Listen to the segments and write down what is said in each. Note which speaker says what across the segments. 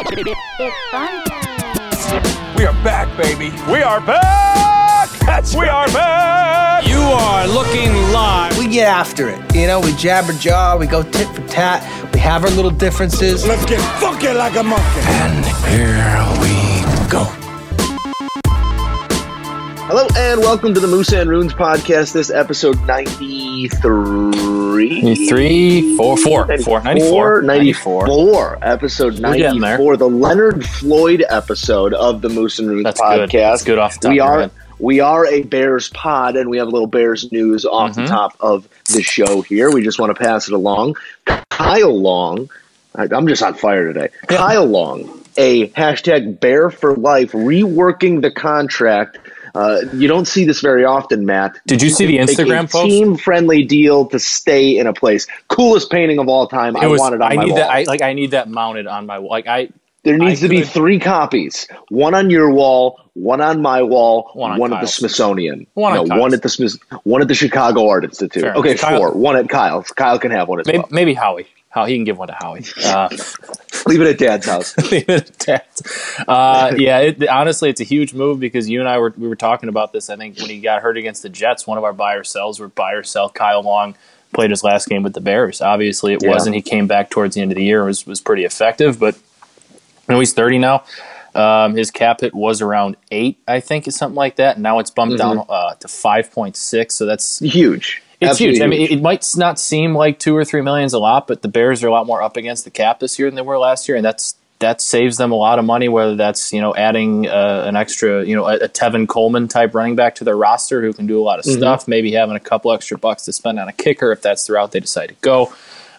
Speaker 1: It's fun time.
Speaker 2: We are back, baby.
Speaker 3: We are back!
Speaker 2: That's
Speaker 3: we
Speaker 2: right.
Speaker 3: are back!
Speaker 4: You are looking live.
Speaker 5: we get after it. You know, we jabber jaw, we go tit for tat, we have our little differences.
Speaker 2: Let's get funky like a monkey.
Speaker 3: And here we go.
Speaker 6: Hello and welcome to the Moose and Runes podcast. This episode 93.
Speaker 3: Three, four, four, four, 94.
Speaker 6: 94. Episode
Speaker 3: We're getting there.
Speaker 6: 94. The Leonard Floyd episode of the Moose and Runes
Speaker 3: That's
Speaker 6: podcast.
Speaker 3: good. That's good off the top
Speaker 6: we are
Speaker 3: head.
Speaker 6: we are a Bears pod, and we have a little Bears news off
Speaker 3: Mm-hmm.
Speaker 6: the top of the show here. We just want to pass it along. Kyle Long, I'm just on fire today. Kyle Long, a hashtag Bear for Life, reworking the contract. Uh, you don't see this very often, Matt.
Speaker 3: Did you see the Instagram
Speaker 6: a
Speaker 3: post?
Speaker 6: Team-friendly deal to stay in a place. Coolest painting of all time. I want it on
Speaker 3: I
Speaker 6: my
Speaker 3: need
Speaker 6: wall.
Speaker 3: that. I like. I need that mounted on my wall. Like I.
Speaker 6: There needs
Speaker 3: I
Speaker 6: to be three copies: one on your wall, one on my wall,
Speaker 3: One
Speaker 6: one,
Speaker 3: on
Speaker 6: at the Smithsonian.
Speaker 3: One on
Speaker 6: no, one at the Smith, one at the Chicago Art Institute.
Speaker 3: Fair
Speaker 6: okay,
Speaker 3: enough. Kyle-
Speaker 6: four. One at Kyle's. Kyle can have one as
Speaker 3: Maybe,
Speaker 6: well.
Speaker 3: maybe Howie. How he can give one to Howie. Uh,
Speaker 6: Leave it at Dad's house.
Speaker 3: leave it at that. Uh, yeah, it, honestly, it's a huge move because you and I were we were talking about this. I think when he got hurt against the Jets, one of our buy or sells were buy or sell. Kyle Long played his last game with the Bears. Obviously, it
Speaker 6: Yeah.
Speaker 3: wasn't. He came back towards the end of the year. was was pretty effective, but you know he's thirty now. Um, his cap hit was around eight, I think, is something like that. Now it's bumped down uh, to five point six. So that's
Speaker 6: huge.
Speaker 3: It's
Speaker 6: Absolutely
Speaker 3: huge. I mean, it, it might not seem like two or three millions a lot, but the Bears are a lot more up against the cap this year than they were last year, and that's that saves them a lot of money. Whether that's you know adding uh, an extra you know a, a Tevin Coleman type running back to their roster who can do a lot of stuff, maybe having a couple extra bucks to spend on a kicker if that's the route they decide to go.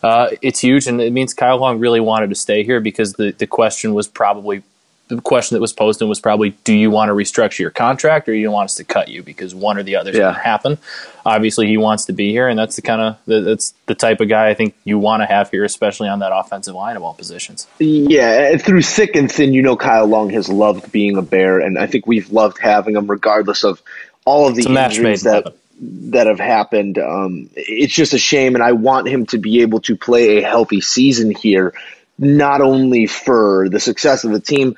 Speaker 3: Uh, it's huge, and it means Kyle Long really wanted to stay here because the, the question was probably the question that was posed was probably, do you want to restructure your contract or do you want us to cut you? Because one or the other is
Speaker 6: Yeah.
Speaker 3: going to happen. Obviously, he wants to be here, and that's the kind of that's the type of guy I think you want to have here, especially on that offensive line of all positions.
Speaker 6: Yeah, and through thick and thin, you know Kyle Long has loved being a Bear, and I think we've loved having him, regardless of all of the injuries that
Speaker 3: heaven.
Speaker 6: that have happened. Um, it's just a shame, and I want him to be able to play a healthy season here, not only for the success of the team,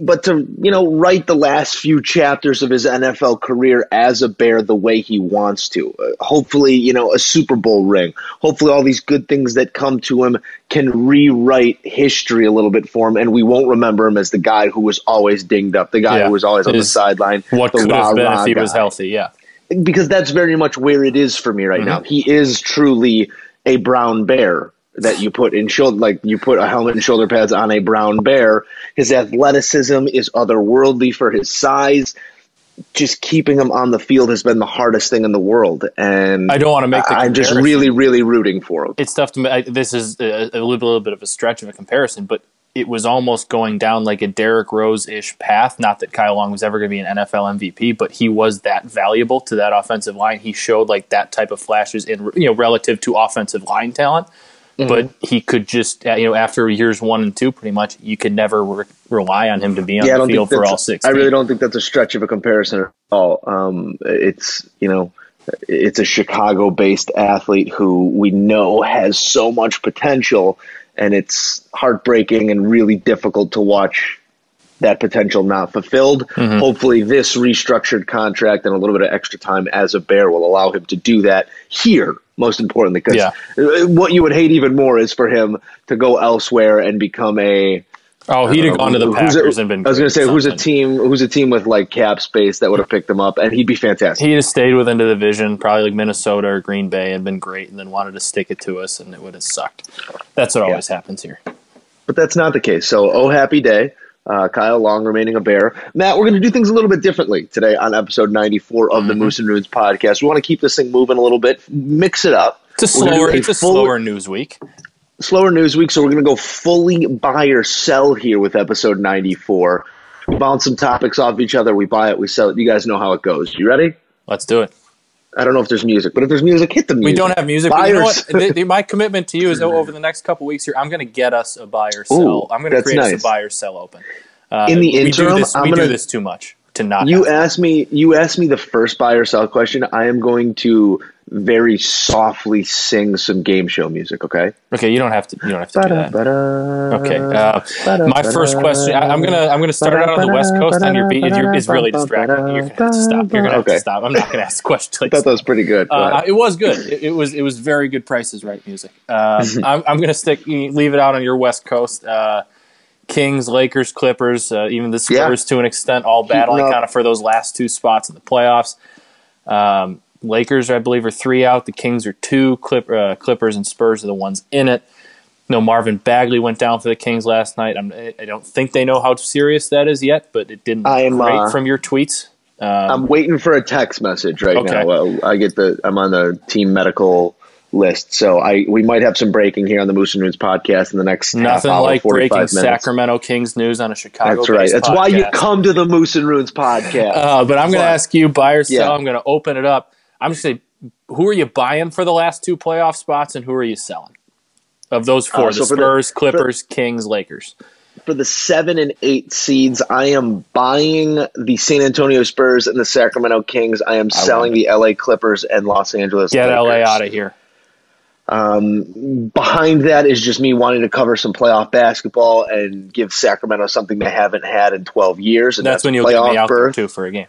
Speaker 6: but to you know write the last few chapters of his NFL career as a Bear the way he wants to. Uh, hopefully, you know a Super Bowl ring. Hopefully, all these good things that come to him can rewrite history a little bit for him, and we won't remember him as the guy who was always dinged up, the guy
Speaker 3: Yeah.
Speaker 6: who was always on the sideline.
Speaker 3: What
Speaker 6: the
Speaker 3: could have been if he was healthy? Yeah,
Speaker 6: because that's very much where it is for me right now. He is truly a brown bear that you put in shoulder, like you put a helmet and shoulder pads on a brown bear. His athleticism is otherworldly for his size. Just keeping him on the field has been the hardest thing in the world, and
Speaker 3: I don't want to make the
Speaker 6: I'm just really, really rooting for him.
Speaker 3: it's tough to. I, this is a, a little, little bit of a stretch of a comparison, but it was almost going down like a Derrick Rose ish path. Not that Kyle Long was ever going to be an NFL MVP, but he was that valuable to that offensive line. He showed like that type of flashes in you know relative to offensive line talent. But he could just, uh, you know, after years one and two, pretty much, you could never re- rely on him to be on
Speaker 6: Yeah,
Speaker 3: the field for all six.
Speaker 6: I really don't think that's a stretch of a comparison at all. Um, it's you know, it's a Chicago-based athlete who we know has so much potential, and it's heartbreaking and really difficult to watch that potential not fulfilled.
Speaker 3: Mm-hmm.
Speaker 6: Hopefully, this restructured contract and a little bit of extra time as a Bear will allow him to do that here. Most importantly, because
Speaker 3: Yeah.
Speaker 6: what you would hate even more is for him to go elsewhere and become a
Speaker 3: Oh, he'd have gone to the Packers
Speaker 6: a-
Speaker 3: and been.
Speaker 6: I was going to say who's a team who's a team with like cap space that would have picked him up, and he'd be fantastic.
Speaker 3: He'd have stayed within the division, probably like Minnesota or Green Bay, and been great, and then wanted to stick it to us, and it would have sucked. That's what always happens here.
Speaker 6: but that's not the case. So, oh, happy day. Uh, Kyle Long remaining a bear. Matt, we're going to do things a little bit differently today on episode 94 of the
Speaker 3: Mm-hmm.
Speaker 6: Moose and Runes podcast. We want to keep this thing moving a little bit, mix it up.
Speaker 3: It's a slower.
Speaker 6: do
Speaker 3: It's a
Speaker 6: full-
Speaker 3: slower news week.
Speaker 6: slower news week, so we're going to go fully buy or sell here with episode 94. We bounce some topics off each other. We buy it, we sell it. You guys know how it goes. You ready?
Speaker 3: Let's do it.
Speaker 6: I don't know if there's music, but if there's music, hit the music.
Speaker 3: We don't have music. But you know what? The- the- my commitment to you is over the next couple weeks here. I'm going to get us a buyer sell.
Speaker 6: Ooh,
Speaker 3: I'm going to create us a buyer sell open. Uh,
Speaker 6: In the
Speaker 3: we
Speaker 6: interim,
Speaker 3: do this,
Speaker 6: I'm
Speaker 3: we
Speaker 6: gonna-
Speaker 3: do this too much to not.
Speaker 6: You asked me. You asked me the first buyer sell question. I am going to very softly sing some game show music. Okay.
Speaker 3: Okay, you don't have to. You don't have to do that. Okay. Uh, my first question. I, am gonna. I'm gonna start out on the West Coast. On your beat is, is really distracting. You're gonna have to stop. You're gonna have
Speaker 6: Okay.
Speaker 3: to stop. I'm not gonna ask questions.
Speaker 6: I thought that was pretty good. Go
Speaker 3: Uh, it was good. It, it was it was very good prices right music. Um, I'm, I'm going to stick leave it out on your West Coast. Uh, Kings, Lakers, Clippers, uh, even the Spurs to an extent, all battling kind of for those last two spots in the playoffs. Um, Lakers, I believe, are three out. The Kings are two. Clip, uh, Clippers and Spurs are the ones in it. No, Marvin Bagley went down for the Kings last night. I'm, I don't think they know how serious that is yet, but it didn't
Speaker 6: I am,
Speaker 3: great
Speaker 6: uh,
Speaker 3: from your tweets. Um,
Speaker 6: I'm waiting for a text message right
Speaker 3: Okay.
Speaker 6: now. Uh, I get the. I'm on the team medical list, so I we might have some breaking here on the Moose and Runes podcast in the next
Speaker 3: Nothing
Speaker 6: hour,
Speaker 3: like
Speaker 6: 45
Speaker 3: breaking
Speaker 6: minutes.
Speaker 3: Sacramento Kings news on a Chicago.
Speaker 6: That's right. That's why you come to the Moose and Runes podcast.
Speaker 3: Uh, but I'm going to ask you, buy or sell.
Speaker 6: Yeah.
Speaker 3: I'm going to open it up. I'm just say, who are you buying for the last two playoff spots, and who are you selling? Of those four,
Speaker 6: Uh, so
Speaker 3: the
Speaker 6: for the-
Speaker 3: Spurs, Clippers, Kings, Lakers.
Speaker 6: for the seven and eight seeds, I am buying the San Antonio Spurs and the Sacramento Kings. I am selling the LA Clippers and Los Angeles.
Speaker 3: Get LA out of here.
Speaker 6: Behind that is just me wanting to cover some playoff basketball and give Sacramento something they haven't had in 12 years, and
Speaker 3: That's,
Speaker 6: that's,
Speaker 3: when you'll get me out too for a game.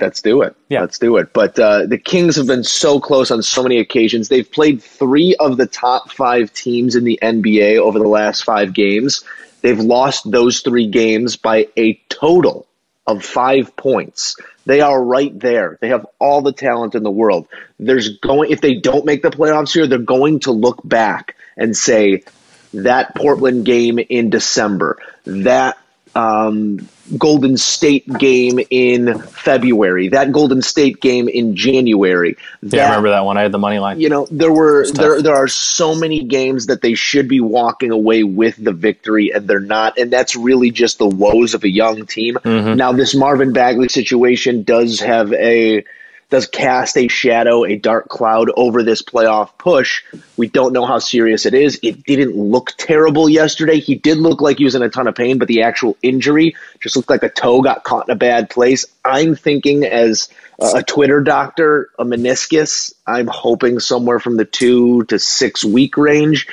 Speaker 6: Let's do it.
Speaker 3: Yeah.
Speaker 6: Let's do it. But uh, the Kings have been so close on so many occasions. They've played three of the top five teams in the NBA over the last five games. They've lost those three games by a total of five points. They are right there. They have all the talent in the world. There's going if they don't make the playoffs here, they're going to look back and say that Portland game in December, that um, Golden State game in February, that Golden State game in January.
Speaker 3: Yeah, I remember that one. I had the money line.
Speaker 6: You know, there were there there are so many games that they should be walking away with the victory, and they're not. And that's really just the woes of a young team.
Speaker 3: Mm-hmm.
Speaker 6: Now, this Marvin Bagley situation does have a does cast a shadow, a dark cloud over this playoff push. We don't know how serious it is. It didn't look terrible yesterday. He did look like he was in a ton of pain, but the actual injury just looked like a toe got caught in a bad place. I'm thinking as a Twitter doctor, a meniscus. I'm hoping somewhere from the two to six week range.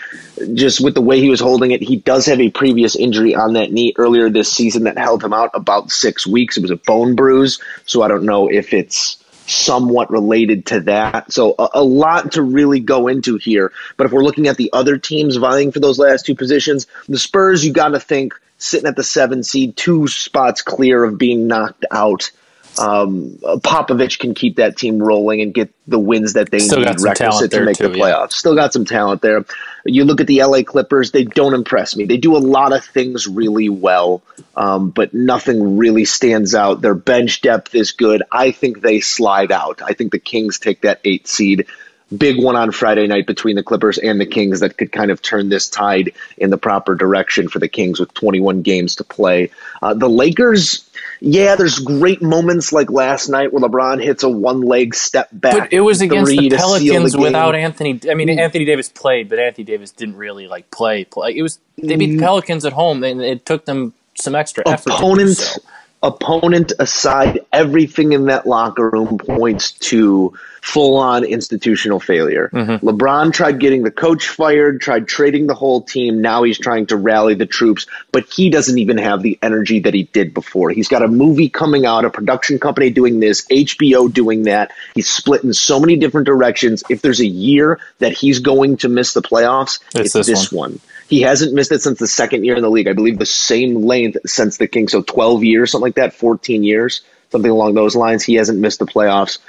Speaker 6: Just with the way he was holding it, he does have a previous injury on that knee earlier this season that held him out about six weeks. It was a bone bruise, so I don't know if it's somewhat related to that. So a, a lot to really go into here. But if we're looking at the other teams vying for those last two positions, the Spurs, you got to think sitting at the seven seed, two spots clear of being knocked out. Um, Popovich can keep that team rolling and get the wins that they
Speaker 3: Still
Speaker 6: need
Speaker 3: got some talent
Speaker 6: requisite to make the
Speaker 3: too, yeah.
Speaker 6: playoffs. Still got some talent there. You look at the LA Clippers; they don't impress me. They do a lot of things really well, um, but nothing really stands out. Their bench depth is good. I think they slide out. I think the Kings take that eight seed. Big one on Friday night between the Clippers and the Kings that could kind of turn this tide in the proper direction for the Kings with 21 games to play. Uh, the Lakers, yeah, there's great moments like last night where LeBron hits a one leg step back.
Speaker 3: But it was against the Pelicans
Speaker 6: the
Speaker 3: without Anthony. I mean, mm. Anthony Davis played, but Anthony Davis didn't really like play. Play. It was they beat the mm. Pelicans at home, and it took them some extra effort. do
Speaker 6: opponent aside, everything in that locker room points to full on institutional failure.
Speaker 3: Mm-hmm.
Speaker 6: LeBron tried getting the coach fired, tried trading the whole team. Now he's trying to rally the troops, but he doesn't even have the energy that he did before. He's got a movie coming out, a production company doing this, HBO doing that. He's split in so many different directions. If there's a year that he's going to miss the playoffs,
Speaker 3: It's
Speaker 6: it's,
Speaker 3: this
Speaker 6: this one. He hasn't missed it since the second year in the league. I believe the same length since the Kings. So 12 years, something like that, 14 years, something along those lines. He hasn't missed the playoffs.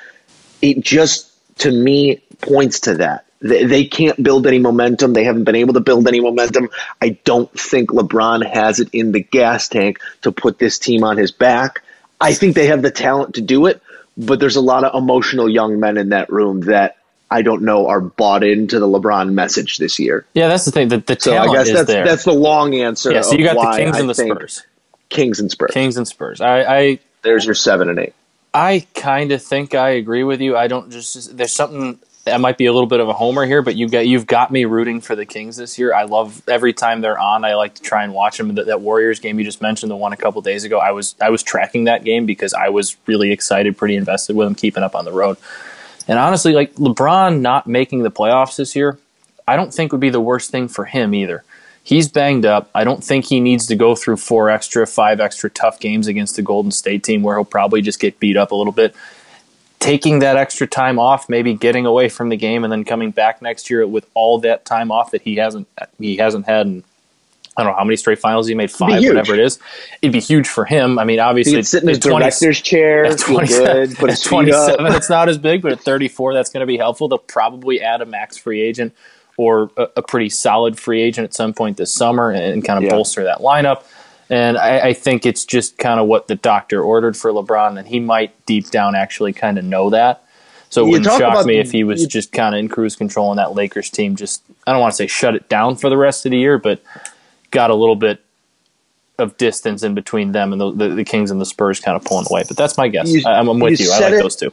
Speaker 6: It just, to me, points to that. They, they can't build any momentum. They haven't been able to build any momentum. I don't think LeBron has it in the gas tank to put this team on his back. I think they have the talent to do it, but there's a lot of emotional young men in that room that I don't know are bought into the LeBron message this year.
Speaker 3: Yeah, that's the thing. The, the
Speaker 6: So
Speaker 3: talent
Speaker 6: I guess
Speaker 3: is
Speaker 6: that's
Speaker 3: there.
Speaker 6: that's the long answer.
Speaker 3: yeah, so you got the Kings and the Spurs.
Speaker 6: Kings and Spurs.
Speaker 3: Kings and Spurs. I, I
Speaker 6: There's your seven and eight.
Speaker 3: I kind of think I agree with you. I don't just there's something I might be a little bit of a homer here, but you got you've got me rooting for the Kings this year. I love every time they're on. I like to try and watch them. That, that Warriors game you just mentioned, the one a couple days ago, I was I was tracking that game because I was really excited, pretty invested with them keeping up on the road. And honestly, like LeBron not making the playoffs this year, I don't think would be the worst thing for him either. He's banged up. I don't think he needs to go through four extra, five extra tough games against the Golden State team where he'll probably just get beat up a little bit. Taking that extra time off, maybe getting away from the game, and then coming back next year with all that time off that he hasn't he hasn't had in I don't know how many straight finals he made five, whatever it is. It'd be huge for him. I mean, obviously,
Speaker 6: He could sit in his
Speaker 3: 20
Speaker 6: director's chair,
Speaker 3: at 27,
Speaker 6: good,
Speaker 3: at
Speaker 6: his feet up.
Speaker 3: 27 it's not as big, but at 34, that's going to be helpful. They'll probably add a max free agent or a, a pretty solid free agent at some point this summer and, kind of
Speaker 6: Yeah.
Speaker 3: bolster that lineup. And I, I think it's just kind of what the doctor ordered for LeBron, and he might deep down actually kind of know that. So it wouldn't shock me if he was
Speaker 6: you-
Speaker 3: just kind of in cruise control and that Lakers team just, I don't want to say shut it down for the rest of the year, but got a little bit of distance in between them and the, the, the Kings and the Spurs kind of pulling away. But that's my guess.
Speaker 6: You-
Speaker 3: I'm, I'm with
Speaker 6: you
Speaker 3: you. I like
Speaker 6: it-
Speaker 3: those two.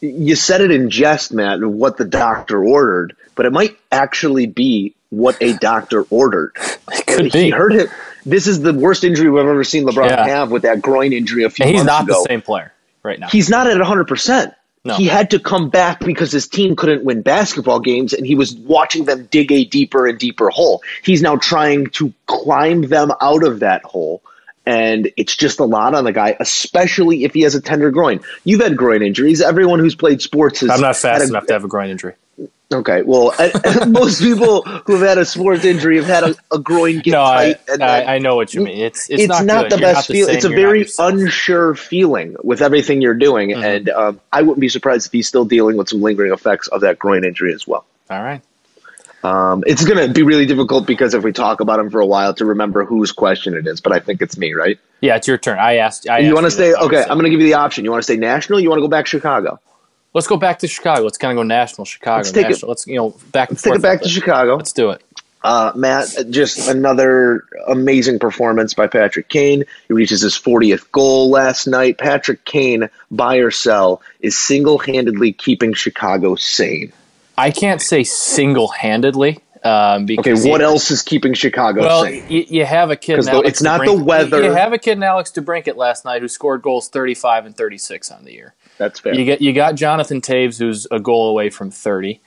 Speaker 6: you said it in jest, Matt, what the doctor ordered, but it might actually be what a doctor ordered.
Speaker 3: It could
Speaker 6: he
Speaker 3: be.
Speaker 6: hurt him. This is the worst injury we've ever seen LeBron
Speaker 3: Yeah.
Speaker 6: have with that groin injury a few
Speaker 3: And he's not
Speaker 6: ago.
Speaker 3: the same player right now.
Speaker 6: He's not at 100%.
Speaker 3: No.
Speaker 6: He had to come back because his team couldn't win basketball games, and he was watching them dig a deeper and deeper hole. He's now trying to climb them out of that hole, and it's just a lot on the guy, especially if he has a tender groin. You've had groin injuries. Everyone who's played sports has
Speaker 3: I'm not fast
Speaker 6: a-
Speaker 3: enough to have a groin injury.
Speaker 6: Okay, well, I- most people who have had a sports injury have had a, a groin get
Speaker 3: No, I,
Speaker 6: tight. and
Speaker 3: I, I know what you mean. It's it's,
Speaker 6: it's,
Speaker 3: not,
Speaker 6: not, the
Speaker 3: You're
Speaker 6: best
Speaker 3: feeling.
Speaker 6: It's a very unsure feeling with everything you're doing,
Speaker 3: Mm-hmm.
Speaker 6: and um, I wouldn't be surprised if he's still dealing with some lingering effects of that groin injury as well.
Speaker 3: All right.
Speaker 6: Um, it's going to be really difficult because if we talk about him for a while, to remember whose question it is. But I think it's me, right?
Speaker 3: Yeah, it's your turn. I asked. I
Speaker 6: you want to
Speaker 3: say.
Speaker 6: Okay, I'm going to give you the option. You want to say national? You want to go back to Chicago?
Speaker 3: Let's go back to Chicago. Let's kind of go national. Chicago.
Speaker 6: Let's take it-
Speaker 3: national. Let's you know back.
Speaker 6: Let's take it back to. Chicago.
Speaker 3: Let's do it.
Speaker 6: Uh, Matt, just another amazing performance by Patrick Kane. He reaches his 40th goal last night. Patrick Kane, buy or sell, is single handedly keeping Chicago sane.
Speaker 3: I can't say single handedly. Um,
Speaker 6: Okay, what
Speaker 3: he-
Speaker 6: else is keeping Chicago
Speaker 3: Well,
Speaker 6: sane?
Speaker 3: you, you have a kid.
Speaker 6: 'Cause
Speaker 3: in Alex
Speaker 6: it's not the weather.
Speaker 3: You have a kid in Alex DeBrincat last night who scored goals 35 and 36 on the year.
Speaker 6: That's fair.
Speaker 3: You get you got Jonathan Toews, who's a goal away from 30.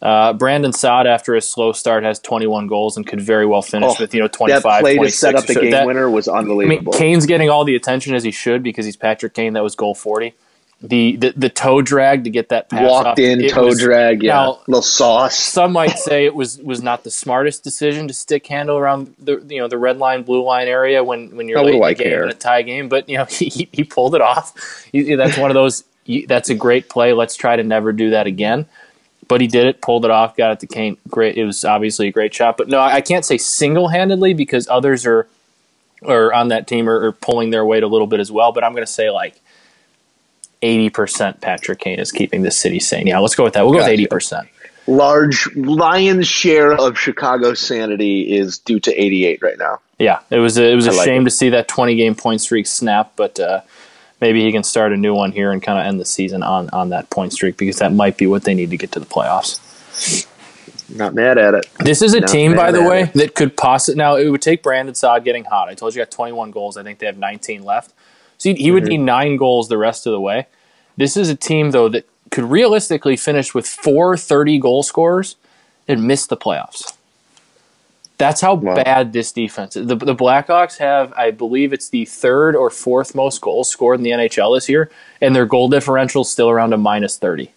Speaker 3: Uh, Brandon Saad, after a slow start, has 21 goals and could very well finish
Speaker 6: Oh,
Speaker 3: with you know
Speaker 6: that
Speaker 3: 25,
Speaker 6: play to set up the
Speaker 3: So
Speaker 6: game
Speaker 3: that-
Speaker 6: winner was
Speaker 3: I mean,
Speaker 6: unbelievable.
Speaker 3: Kane's getting all the attention as he should because he's Patrick Kane. That was goal 40. The the, the toe drag to get that pass
Speaker 6: Walked
Speaker 3: off,
Speaker 6: in, toe
Speaker 3: was-
Speaker 6: drag, yeah.
Speaker 3: Now,
Speaker 6: little sauce.
Speaker 3: some might say it was was not the smartest decision to stick handle around the you know the red line blue line area when when you're
Speaker 6: Oh,
Speaker 3: late in the game in a tie game but you know he, he, pulled it off He- that's one of those that's a great play let's try to never do that again but he did it pulled it off got it to Kane great it was obviously a great shot but no I can't say single handedly because others are are on that team are, are pulling their weight a little bit as well but I'm going to say like. 80% Patrick Kane is keeping the city sane. Yeah, let's go with that. We'll go
Speaker 6: Gotcha.
Speaker 3: with 80%.
Speaker 6: Large lion's share of Chicago's sanity is due to 88 right now.
Speaker 3: Yeah, it was a, it was a
Speaker 6: like
Speaker 3: shame
Speaker 6: it.
Speaker 3: to see that 20 game point streak snap, but uh, maybe he can start a new one here and kind of end the season on on that point streak because that might be what they need to get to the playoffs.
Speaker 6: Not mad at it.
Speaker 3: This is a
Speaker 6: Not
Speaker 3: team, by the way,
Speaker 6: it.
Speaker 3: that could possibly now it would take Brandon Saad getting hot. I told you, got 21 goals. I think they have 19 left, so he, he
Speaker 6: Mm-hmm.
Speaker 3: would need nine goals the rest of the way. This is a team though that could realistically finish with four 30 goal scorers and miss the playoffs. That's how
Speaker 6: Wow.
Speaker 3: bad this defense is. The, the Blackhawks have, I believe, it's the third or fourth most goals scored in the NHL this year, and their goal differential is still around a minus 30.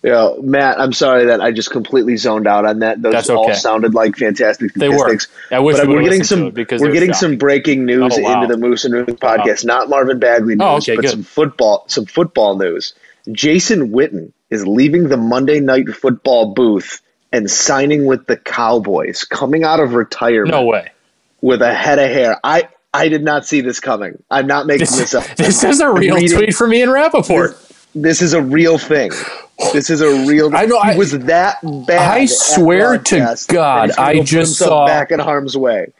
Speaker 6: Yeah, Matt, I'm sorry that I just completely zoned out on that. Those
Speaker 3: That's
Speaker 6: all
Speaker 3: okay.
Speaker 6: sounded like fantastic statistics.
Speaker 3: They were. I wish
Speaker 6: but
Speaker 3: we
Speaker 6: we're getting some
Speaker 3: because
Speaker 6: we're getting
Speaker 3: shot.
Speaker 6: some breaking oh, news
Speaker 3: Oh, wow.
Speaker 6: into the Moose and Moose podcast. Not Marvin Bagley oh, news,
Speaker 3: Oh, okay,
Speaker 6: but
Speaker 3: good.
Speaker 6: some football some football news. Jason Witten is leaving the Monday night football booth and signing with the Cowboys, coming out of retirement
Speaker 3: No way.
Speaker 6: with a head of hair. I I did not see this coming. I'm not making this up.
Speaker 3: This is a real
Speaker 6: reading-
Speaker 3: tweet from Ian Rapoport.
Speaker 6: This is a real thing. This is a real.
Speaker 3: I know, I-
Speaker 6: was that bad.
Speaker 3: I swear to God,
Speaker 6: that he's gonna
Speaker 3: I just saw-
Speaker 6: back in harm's way.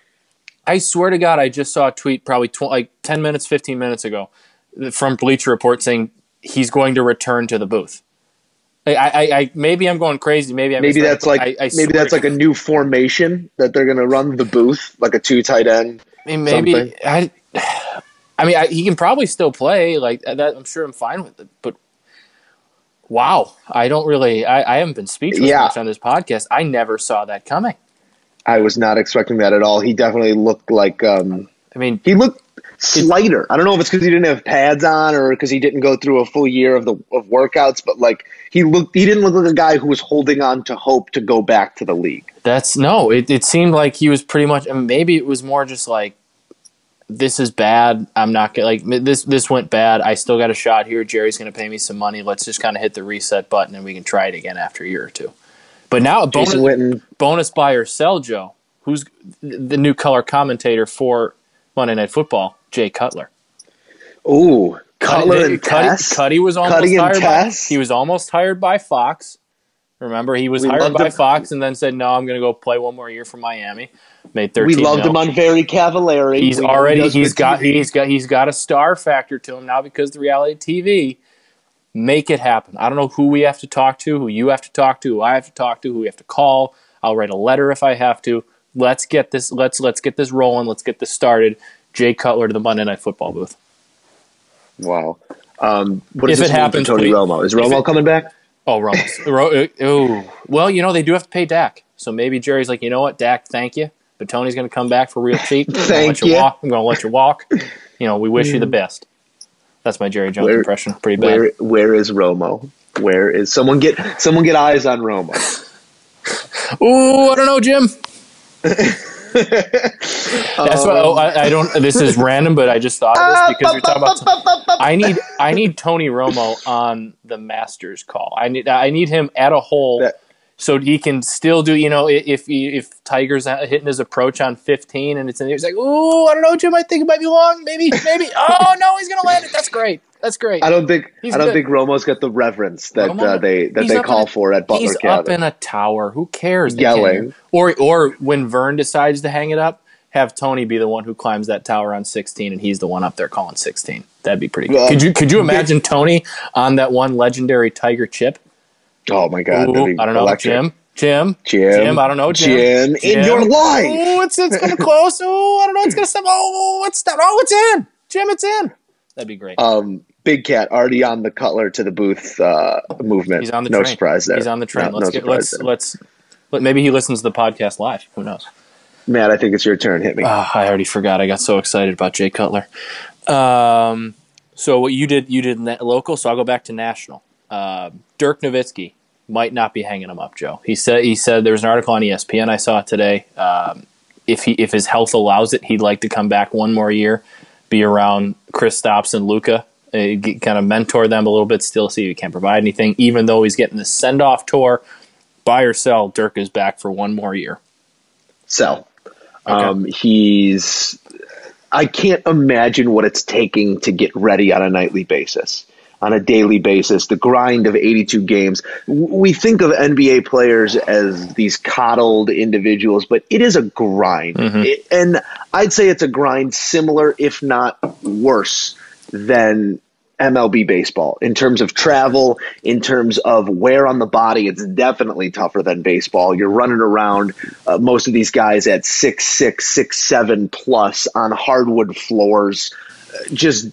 Speaker 3: I swear to God, I just saw a tweet probably tw- like 10 minutes, 15 minutes ago from Bleacher Report saying he's going to return to the booth. I, I, I maybe I'm going crazy. Maybe I
Speaker 6: Maybe that's like
Speaker 3: I, I
Speaker 6: maybe that's like a new formation that they're gonna run the booth like a two tight end.
Speaker 3: I mean, maybe
Speaker 6: something.
Speaker 3: I. I mean, I, he can probably still play like that. I'm sure I'm fine with it, but Wow, I don't really. I, I haven't been speechless
Speaker 6: Yeah.
Speaker 3: much on this podcast. I never saw that coming.
Speaker 6: I was not expecting that at all. He definitely looked like um,
Speaker 3: I mean,
Speaker 6: he looked slighter. I don't know if it's because he didn't have pads on or because he didn't go through a full year of the of workouts, but like he looked, he didn't look like a guy who was holding on to hope to go back to the league.
Speaker 3: That's no. It, it seemed like he was pretty much. and Maybe it was more just like, this is bad. I'm not gonna like this. This went bad. I still got a shot here. Jerry's gonna pay me some money. Let's just kind of hit the reset button and we can try it again after a year or two. But now a bonus, bonus buy or sell, Joe. Who's the new color commentator for Monday Night Football? Jay Cutler.
Speaker 6: ooh, Cutler and
Speaker 3: Cuddy,
Speaker 6: Tess.
Speaker 3: Cuddy was almost
Speaker 6: Cuddy and
Speaker 3: hired by, he was almost hired by Fox. Remember, he was
Speaker 6: We
Speaker 3: hired by
Speaker 6: him.
Speaker 3: Fox and then said, "No, I'm going to go play one more year for Miami." Made 13
Speaker 6: We loved
Speaker 3: mil.
Speaker 6: him on Very Cavallari.
Speaker 3: He's
Speaker 6: We
Speaker 3: already
Speaker 6: does
Speaker 3: got
Speaker 6: TV.
Speaker 3: he's got he's got a star factor to him now because the reality TV. Make it happen. I don't know who we have to talk to, who you have to talk to, who I have to talk to, who we have to call. I'll write a letter if I have to. Let's get this let's let's get this rolling. Let's get this started. Jay Cutler to the Monday Night Football booth.
Speaker 6: Wow. Um, what
Speaker 3: If it happens,
Speaker 6: Tony Romo? Is Romo
Speaker 3: it-
Speaker 6: coming back?
Speaker 3: Oh, Ramos. Ro- oh, well, you know they do have to pay Dak, so maybe Jerry's like, you know what, Dak, thank you, but Tony's going to come back for real cheap. I'm gonna
Speaker 6: Thank
Speaker 3: let you.
Speaker 6: you.
Speaker 3: Walk. I'm going to let you walk. You know, we wish you the best. That's my Jerry Jones
Speaker 6: Where-
Speaker 3: impression. Pretty bad.
Speaker 6: Where where is Romo? Where is someone get someone get eyes on Romo?
Speaker 3: Ooh, I don't know, Jim. That's why oh, I, I don't. This is random, but I just thought of this because you're talking about. I need I need Tony Romo on the Masters call. I need I need him at a hole
Speaker 6: That-
Speaker 3: so he can still do. You know, if if Tiger's hitting his approach on 15 and it's in, there, he's like, ooh, I don't know, Jim. I think it might be long. Maybe, maybe. Oh no, he's gonna land it. That's great. That's great.
Speaker 6: I don't think
Speaker 3: He's
Speaker 6: I don't
Speaker 3: good.
Speaker 6: think Romo's got the reverence that
Speaker 3: Romo-
Speaker 6: uh, they that they call
Speaker 3: a-
Speaker 6: for at Butler
Speaker 3: He's up in a tower. Who cares?
Speaker 6: Yelling.
Speaker 3: Or or when Verne decides to hang it up, have Tony be the one who climbs that tower on 16, and he's the one up there calling 16. That'd be pretty good.
Speaker 6: Well,
Speaker 3: could you could you imagine Tony on that one legendary Tiger chip?
Speaker 6: oh my god!
Speaker 3: Ooh, I don't know,
Speaker 6: electric.
Speaker 3: Jim. Jim.
Speaker 6: Jim,
Speaker 3: Jim, I don't know, Jim.
Speaker 6: Jim, in your life.
Speaker 3: Oh, it's it's coming close. Oh, I don't know. It's gonna step. Oh, it's. Oh, it's in. Jim, it's in. That'd be great.
Speaker 6: Um, Big Cat already on the Cutler to the booth uh, movement.
Speaker 3: He's on the
Speaker 6: no
Speaker 3: train.
Speaker 6: surprise there.
Speaker 3: He's on the train.
Speaker 6: No-
Speaker 3: let's
Speaker 6: no
Speaker 3: get let's
Speaker 6: there.
Speaker 3: let's. Let, maybe he listens to the podcast live. Who knows?
Speaker 6: Matt, I think it's your turn. Hit me.
Speaker 3: Ah, I already forgot. I got so excited about Jay Cutler. Um, so what you did, you did local. So I'll go back to national. Uh, Dirk Nowitzki might not be hanging him up, Joe. He said he said there was an article on ESPN I saw today. Um, if he if his health allows it, he'd like to come back one more year, be around Kristaps and Luka, uh, get- kind of mentor them a little bit. Still see if he can't provide anything, even though he's getting the send off tour. Buy or sell, Dirk is back for one more year.
Speaker 6: Sell.
Speaker 3: Okay.
Speaker 6: Um, he's. I can't imagine what it's taking to get ready on a nightly basis, on a daily basis. The grind of 82 games. We think of NBA players as these coddled individuals, but it is a grind, It- and I'd say it's a grind similar, if not worse, than MLB baseball in terms of travel, in terms of wear on the body. It's definitely tougher than baseball. You're running around uh, most of these guys at six six six seven plus on hardwood floors, uh, just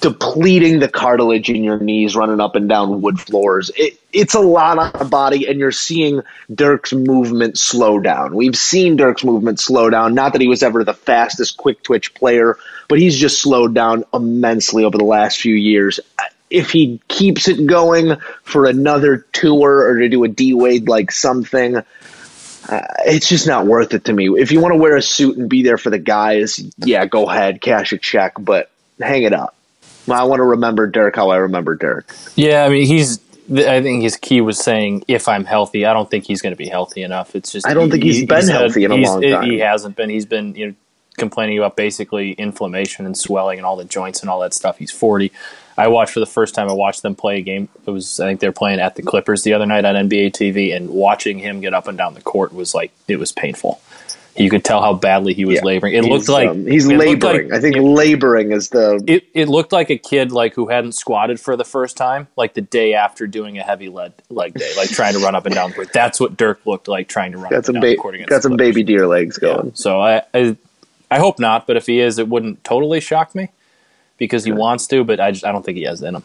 Speaker 6: depleting the cartilage in your knees, running up and down wood floors. It, it's a lot on the body, and you're seeing Dirk's movement slow down. We've seen Dirk's movement slow down. Not that he was ever the fastest quick twitch player, but he's just slowed down immensely over the last few years. If he keeps it going for another tour or to do a D Wade like something, uh, it's just not worth it to me. If you want to wear a suit and be there for the guys, yeah, go ahead, cash a check, but hang it up. I want to remember Dirk how I remember Dirk.
Speaker 3: Yeah, I mean, he's. I think his key was saying, "If I'm healthy, I don't think he's going to be healthy enough." It's just
Speaker 6: I don't think he's been
Speaker 3: had-
Speaker 6: healthy in a long time.
Speaker 3: He hasn't been. He's been you know complaining about basically inflammation and swelling and all the joints and all that stuff. He's 40. I watched for the first time. I watched them play a game. It was I think they were playing at the Clippers the other night on NBA TV, and watching him get up and down the court was like it was painful. You could tell how badly he was
Speaker 6: Yeah.
Speaker 3: laboring. It
Speaker 6: He's,
Speaker 3: looked like
Speaker 6: um, he's laboring.
Speaker 3: like-
Speaker 6: I think laboring is the
Speaker 3: it, it looked like a kid like who hadn't squatted for the first time, like the day after doing a heavy leg leg day, like trying to run up and down the court. That's what Dirk looked like trying to run
Speaker 6: got
Speaker 3: up
Speaker 6: some
Speaker 3: and down
Speaker 6: ba- got some baby deer legs
Speaker 3: Yeah.
Speaker 6: going.
Speaker 3: So I, I I hope not, but if he is, it wouldn't totally shock me because he wants to, but I just I don't think he has it in him.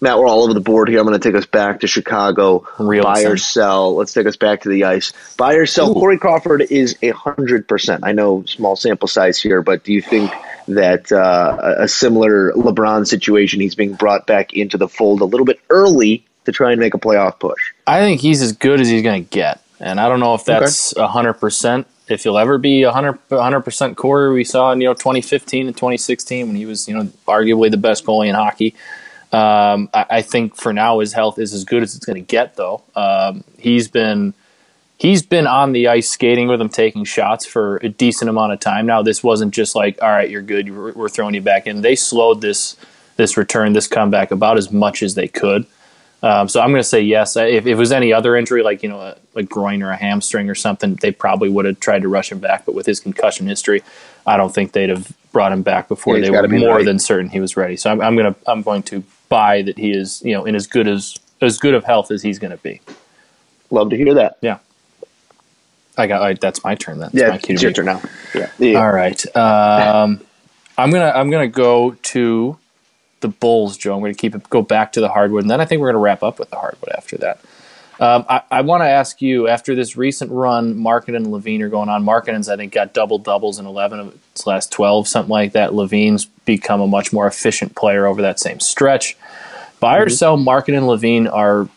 Speaker 6: Matt, we're all over the board here. I'm going to take us back to Chicago.
Speaker 3: Real
Speaker 6: Buy or sell. Let's take us back to the ice. Buy or sell. Corey Crawford is a hundred percent. I know small sample size here, but do you think that uh, a similar LeBron situation, he's being brought back into the fold a little bit early to try and make a playoff push?
Speaker 3: I think he's as good as he's going to get, and I don't know if that's a hundred percent. If he'll ever be a hundred hundred percent Corey we saw in you know 2015 and 2016 when he was you know arguably the best goalie in hockey. Um, I, I think for now his health is as good as it's going to get. Though um, he's been he's been on the ice skating with him, taking shots for a decent amount of time now. This wasn't just like all right, you're good, we're throwing you back in. They slowed this this return, this comeback about as much as they could. Um, so I'm going to say yes. If, if it was any other injury, like you know, a, a groin or a hamstring or something, they probably would have tried to rush him back. But with his concussion history, I don't think they'd have brought him back before
Speaker 6: Yeah,
Speaker 3: they were more
Speaker 6: ready.
Speaker 3: than certain he was ready. So I'm, I'm going to I'm going to buy that he is you know in as good as as good of health as he's going to be.
Speaker 6: Love to hear that.
Speaker 3: Yeah. I got I, that's my turn. That's
Speaker 6: Yeah,
Speaker 3: my cue
Speaker 6: it's
Speaker 3: to
Speaker 6: your turn now. Yeah. yeah.
Speaker 3: all right. Um, I'm gonna I'm gonna go to the Bulls, Joe. I'm gonna keep it go back to the hardwood, and then I think we're gonna wrap up with the hardwood after that. Um, I, I want to ask you after this recent run, Markkanen and LaVine are going on. Markkanen's I think got double doubles in 11 of his last 12, something like that. LaVine's become a much more efficient player over that same stretch. Buy or sell, Markkanen and LaVine are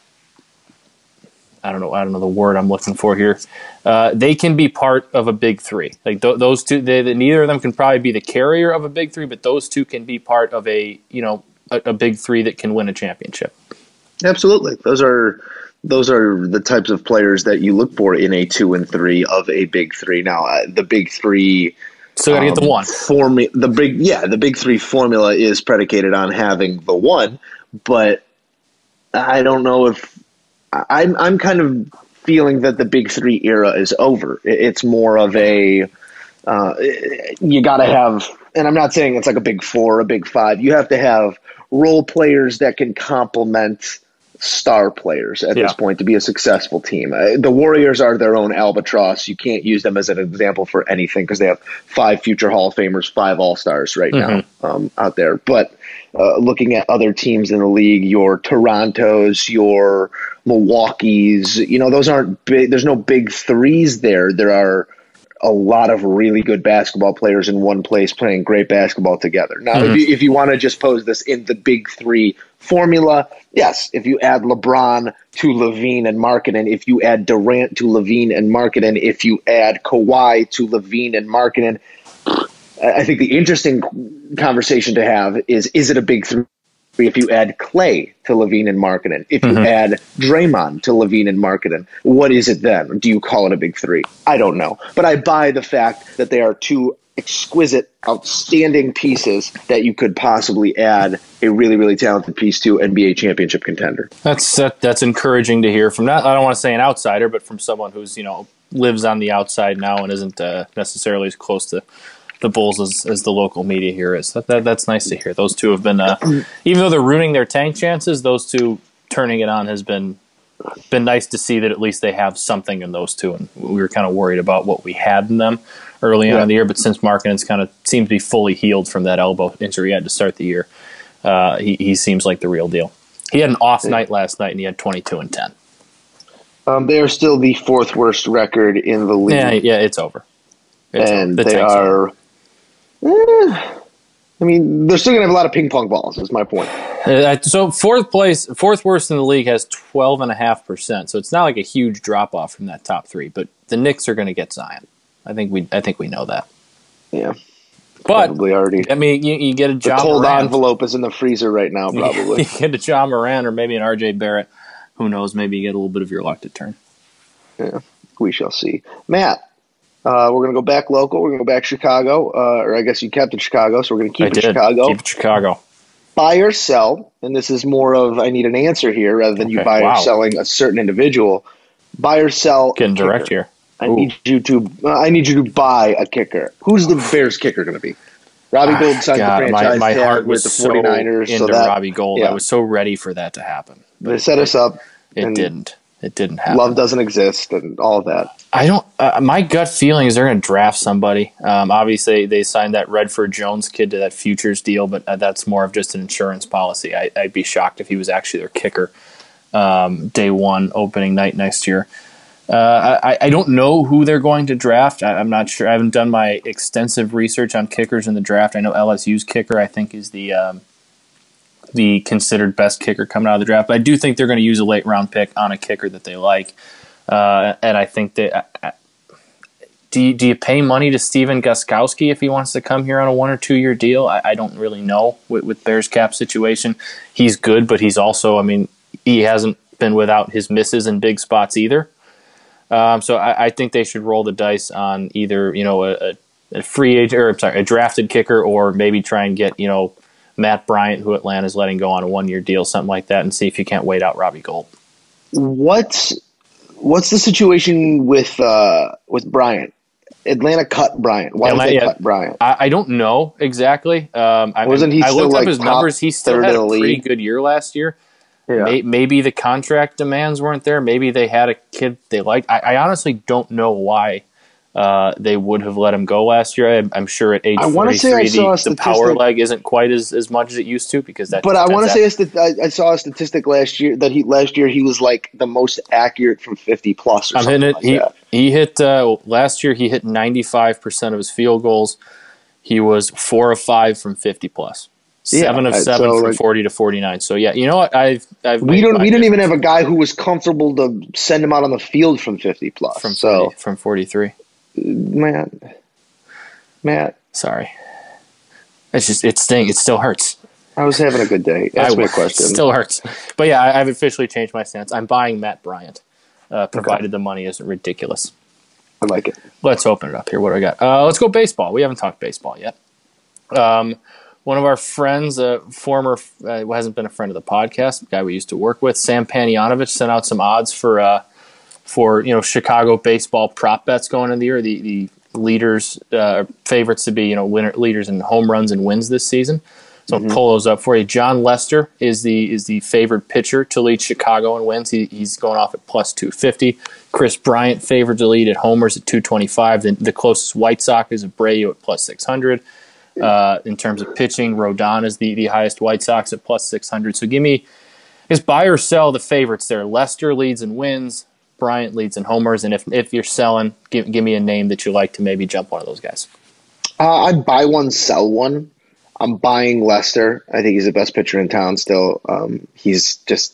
Speaker 3: I don't know. I don't know the word I'm looking for here. Uh, they can be part of a big three. Like th- those two, they, they- neither of them can probably be the carrier of a big three, but those two can be part of a you know a, a big three that can win a championship.
Speaker 6: Absolutely. Those are those are the types of players that you look for in a two and three of a big three. Now, uh, the big three
Speaker 3: So got to get the
Speaker 6: um,
Speaker 3: one.
Speaker 6: Formu- the big yeah, the big three formula is predicated on having the one, but I don't know if I'm I'm kind of feeling that the big three era is over. It's more of a uh, you got to have, and I'm not saying it's like a big four, a big five. You have to have role players that can complement star players at this point to be a successful team. Uh, the Warriors are their own albatross. You can't use them as an example for anything because they have five future Hall of Famers, five All Stars right now um, out there. But uh, looking at other teams in the league, your Toronto's, your Milwaukee's, you know, those aren't big. There's no big threes there. There are a lot of really good basketball players in one place playing great basketball together. Now, if mm-hmm. you, if you want to just pose this in the big three formula, yes, if you add LeBron to LaVine and Markkanen, if you add Durant to LaVine and Markkanen, if you add Kawhi to LaVine and Markkanen, I I think the interesting conversation to have is is it a big three? If you add Clay to LaVine and Markkanen, if you add Draymond to LaVine and Markkanen, what is it then? Do you call it a big three? I don't know, but I buy the fact that they are two exquisite, outstanding pieces that you could possibly add a really, really talented piece to NBA championship contender.
Speaker 3: That's that, that's encouraging to hear from not. I don't want to say an outsider, but from someone who's you know lives on the outside now and isn't uh, necessarily as close to the Bulls as, as the local media here is. That, that that's nice to hear. Those two have been, uh, even though they're ruining their tank chances, those two turning it on has been been nice to see that at least they have something in those two. And we were kind of worried about what we had in them early on in the year, but since Markkanen's kind of seems to be fully healed from that elbow injury he had to start the year, uh, he, he seems like the real deal. He had an off night last night and he had 22 and 10.
Speaker 6: Um, they are still the fourth worst record in the league.
Speaker 3: Yeah, yeah, it's over. It's
Speaker 6: and
Speaker 3: over. The
Speaker 6: they
Speaker 3: are over.
Speaker 6: Eh, I mean, they're still going to have a lot of ping pong balls. Is my point.
Speaker 3: Uh, so fourth place, fourth worst in the league has 12.5%. So it's not like a huge drop off from that top three, but the Knicks are going to get Zion. I think we I think we know that.
Speaker 6: Yeah,
Speaker 3: But
Speaker 6: probably already.
Speaker 3: I mean, you, you get a
Speaker 6: The
Speaker 3: Ja
Speaker 6: cold
Speaker 3: Morant.
Speaker 6: envelope is in the freezer right now. Probably.
Speaker 3: you get a Ja Morant or maybe an RJ Barrett. Who knows? Maybe you get a little bit of your luck to turn.
Speaker 6: Yeah, we shall see. Matt, uh, we're going to go back local. We're going to go back Chicago, uh, or I guess you kept it Chicago, so we're going to
Speaker 3: I
Speaker 6: keep it
Speaker 3: did.
Speaker 6: Chicago.
Speaker 3: Keep it Chicago.
Speaker 6: buy or sell, and this is more of I need an answer here rather than you buy
Speaker 3: wow.
Speaker 6: or selling a certain individual. Buy or sell.
Speaker 3: Getting direct
Speaker 6: kicker.
Speaker 3: here.
Speaker 6: I
Speaker 3: Ooh.
Speaker 6: need you to. Uh, I need you to buy a kicker. Who's the Bears kicker going to be? Robbie Gould signed
Speaker 3: Ah, God,
Speaker 6: the franchise
Speaker 3: my
Speaker 6: tag
Speaker 3: heart
Speaker 6: with
Speaker 3: was
Speaker 6: the
Speaker 3: so
Speaker 6: 49ers.
Speaker 3: into
Speaker 6: so that,
Speaker 3: Robbie Gould.
Speaker 6: yeah.
Speaker 3: I was so ready for that to happen.
Speaker 6: They set us up.
Speaker 3: It
Speaker 6: and
Speaker 3: didn't. It didn't happen.
Speaker 6: Love doesn't exist and all of that.
Speaker 3: I don't. Uh, my gut feeling is they're going to draft somebody. Um, obviously, they signed that Redford Jones kid to that futures deal, but uh, that's more of just an insurance policy. I, would be shocked if he was actually their kicker um, day one opening night next year. Uh, I, I, don't know who they're going to draft. I, am not sure. I haven't done my extensive research on kickers in the draft. I know LSU's kicker, I think, is the um, the considered best kicker coming out of the draft. But I do think they're going to use a late round pick on a kicker that they like. Uh, and I think that. Uh, uh, do you, do you pay money to Stephen Gostkowski if he wants to come here on a one or two year deal? I, I don't really know with, with Bears cap situation. He's good, but he's also, I mean, he hasn't been without his misses in big spots either. Um, so I, I, think they should roll the dice on either you know a, a free agent or I'm sorry a drafted kicker or maybe try and get you know Matt Bryant, who Atlanta's letting go on a one year deal, something like that, and see if you can't wait out Robbie Gould.
Speaker 6: What's what's the situation with uh, with Bryant? Atlanta cut Bryant. Why Atlanta, did they yeah, cut Bryant?
Speaker 3: I, I, don't know exactly. Um, I Wasn't he? I looked like up his numbers. He still had a pretty good year last year. Yeah. Maybe, maybe the contract demands weren't there. Maybe they had a kid they liked. I, I honestly don't know why uh, they would have let him go last year. I'm, I'm sure at age I 43, the, the, power leg isn't quite as, as much as it used to because that.
Speaker 6: But I want to say st- I, I, saw a statistic last year that he last year he was like the most accurate from 50 plus. Or I'm something it. Like
Speaker 3: he
Speaker 6: that.
Speaker 3: he hit uh, last year. He hit 95 percent of his field goals. He was four of five from 50 plus. Seven yeah, of seven so from like, forty to forty nine. So yeah, you know what? I've, I've
Speaker 6: we don't we didn't even have a guy who was comfortable to send him out on the field from fifty plus.
Speaker 3: From so 40, from forty three.
Speaker 6: Matt, Matt.
Speaker 3: Sorry. It's just it's sting. It still hurts.
Speaker 6: I was having a good day. Ask I, me a question.
Speaker 3: Still hurts, but yeah, I, have officially changed my stance. I'm buying Matt Bryant, uh, provided okay. the money isn't ridiculous.
Speaker 6: I like it.
Speaker 3: Let's open it up here. What do I got? Uh, let's go baseball. We haven't talked baseball yet. Um, one of our friends, a former, uh, hasn't been a friend of the podcast, guy we used to work with, Sam Panayotovich, sent out some odds for uh, for you know Chicago baseball prop bets going into the year. The the leaders uh, favorites to be you know winner, leaders in home runs and wins this season. So mm-hmm. I'll pull those up for you. Jon Lester is the is the favored pitcher to lead Chicago in wins. He, he's going off at plus two fifty. Kris Bryant favored to lead at homers at two twenty five. The, the closest White Sox is Abreu at plus six hundred. Uh, in terms of pitching, Rodon is the, the highest White Sox at plus six hundred. So give me is buy or sell the favorites there. Lester leads and wins. Bryant leads in homers, and if if you're selling, give give me a name that you like to maybe jump one of those guys.
Speaker 6: Uh, I'd buy one, sell one. I'm buying Lester. I think he's the best pitcher in town still. Um, he's just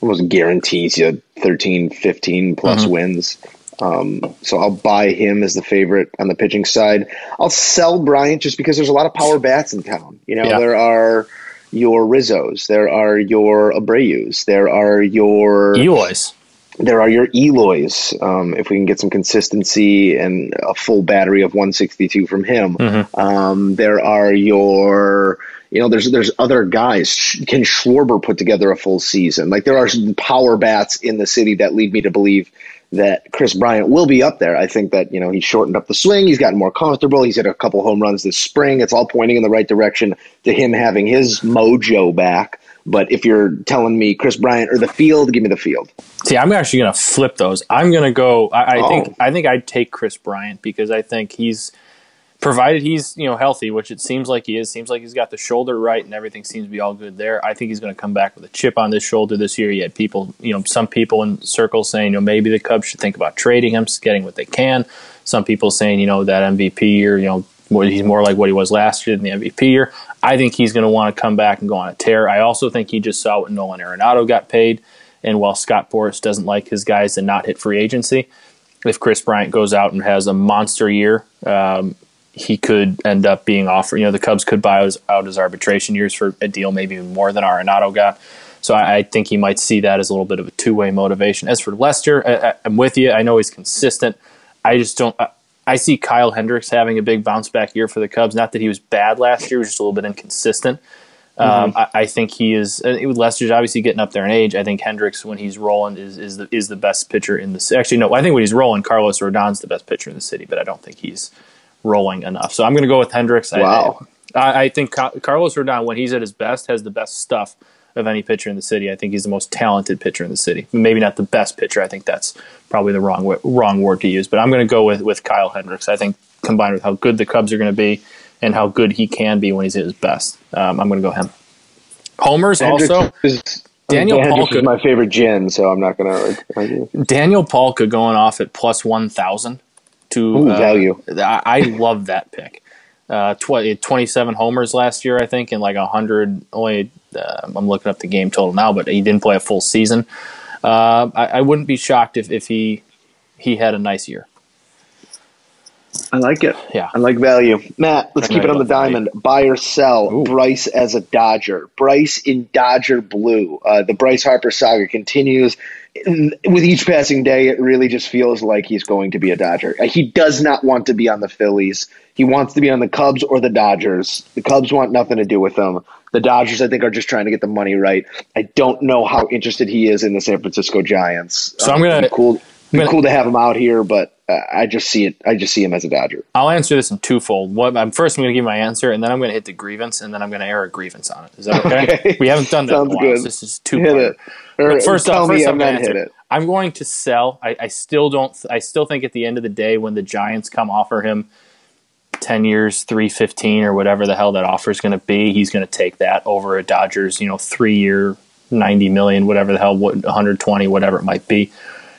Speaker 6: almost guarantees you 13, 15 plus mm-hmm. wins. Um, so I'll buy him as the favorite on the pitching side. I'll sell Bryant just because there's a lot of power bats in town. You know, yeah. there are your Rizzos, there are your Abreu's, there are your
Speaker 3: Eloys
Speaker 6: there are your Eloys. Um, if we can get some consistency and a full battery of 162 from him, mm-hmm. um, there are your, you know, there's there's other guys. Can Schwarber put together a full season? Like there are power bats in the city that lead me to believe that Kris Bryant will be up there. I think that you know he's shortened up the swing. He's gotten more comfortable. He's hit a couple home runs this spring. It's all pointing in the right direction to him having his mojo back. But if you're telling me Kris Bryant or the field, give me the field.
Speaker 3: See, I'm actually going to flip those. I'm going to go. I, I oh. think I think I'd take Kris Bryant because I think he's provided he's you know healthy, which it seems like he is. Seems like he's got the shoulder right and everything seems to be all good there. I think he's going to come back with a chip on this shoulder this year. Had people, you know, some people in circles saying, you know, maybe the Cubs should think about trading him, getting what they can. Some people saying, you know, that MVP year, you know, he's more like what he was last year than the MVP year. I think he's going to want to come back and go on a tear. I also think he just saw what Nolan Arenado got paid. And while Scott Boras doesn't like his guys to not hit free agency, if Kris Bryant goes out and has a monster year, um, he could end up being offered. You know, the Cubs could buy out his arbitration years for a deal maybe more than Arenado got. So I, I, think he might see that as a little bit of a two way motivation. As for Lester, I, am with you. I know he's consistent. I just don't. I see Kyle Hendricks having a big bounce back year for the Cubs. Not that he was bad last year, he was just a little bit inconsistent. Um, mm-hmm. I, I, think he is. Uh, Lester's obviously getting up there in age. I think Hendricks, when he's rolling, is is the is the best pitcher in the. City. Actually, no, I think when he's rolling, Carlos Rodon's the best pitcher in the city, but I don't think he's rolling enough. So I'm going to go with Hendricks.
Speaker 6: Wow.
Speaker 3: I, I, I think Carlos Rodon, when he's at his best, has the best stuff of any pitcher in the city. I think he's the most talented pitcher in the city. Maybe not the best pitcher. I think that's probably the wrong wrong word to use. But I'm going to go with with Kyle Hendricks. I think combined with how good the Cubs are going to be and how good he can be when he's at his best, um, I'm going to go him. Homers
Speaker 6: Hendricks
Speaker 3: also.
Speaker 6: is,
Speaker 3: Daniel
Speaker 6: Hendricks
Speaker 3: Palka.
Speaker 6: is my favorite gin, so I'm not gonna argue.
Speaker 3: Daniel Palka going off at plus one thousand to
Speaker 6: Ooh,
Speaker 3: uh,
Speaker 6: value.
Speaker 3: I, I love that pick. Uh, tw- 27 homers last year, I think, and like 100. Only uh, I'm looking up the game total now, but he didn't play a full season. Uh, I, I wouldn't be shocked if, if he he had a nice year.
Speaker 6: I like it.
Speaker 3: Yeah.
Speaker 6: I like value. Matt, let's
Speaker 3: I
Speaker 6: keep it on the
Speaker 3: love value.
Speaker 6: diamond. Buy or sell
Speaker 3: Ooh.
Speaker 6: Bryce as a Dodger. Bryce in Dodger blue. Uh, the Bryce Harper saga continues. With each passing day, it really just feels like he's going to be a Dodger. Uh, He does not want to be on the Phillies. He wants to be on the Cubs or the Dodgers. The Cubs want nothing to do with him. The Dodgers, I think, are just trying to get the money right. I don't know how interested he is in the San Francisco Giants.
Speaker 3: So I'm
Speaker 6: Um,
Speaker 3: gonna-
Speaker 6: be cool. be
Speaker 3: gonna-
Speaker 6: cool to have him out here, but uh, I just see it. I just see him as a Dodger.
Speaker 3: I'll answer this in twofold. What I'm first, I'm going to give my answer, and then I'm going to hit the grievance, and then I'm going to air a grievance on it. Is that okay?
Speaker 6: Okay.
Speaker 3: We haven't done that in a while.
Speaker 6: good.
Speaker 3: so This is two
Speaker 6: Hit it. Or
Speaker 3: But first off, first I'm gonna
Speaker 6: hit it.
Speaker 3: I'm going to sell. I, I still don't. I still think at the end of the day, when the Giants come offer him ten years, three fifteen, or whatever the hell that offer is going to be, he's going to take that over a Dodgers, you know, three year, ninety million, whatever the hell, what 120, whatever it might be.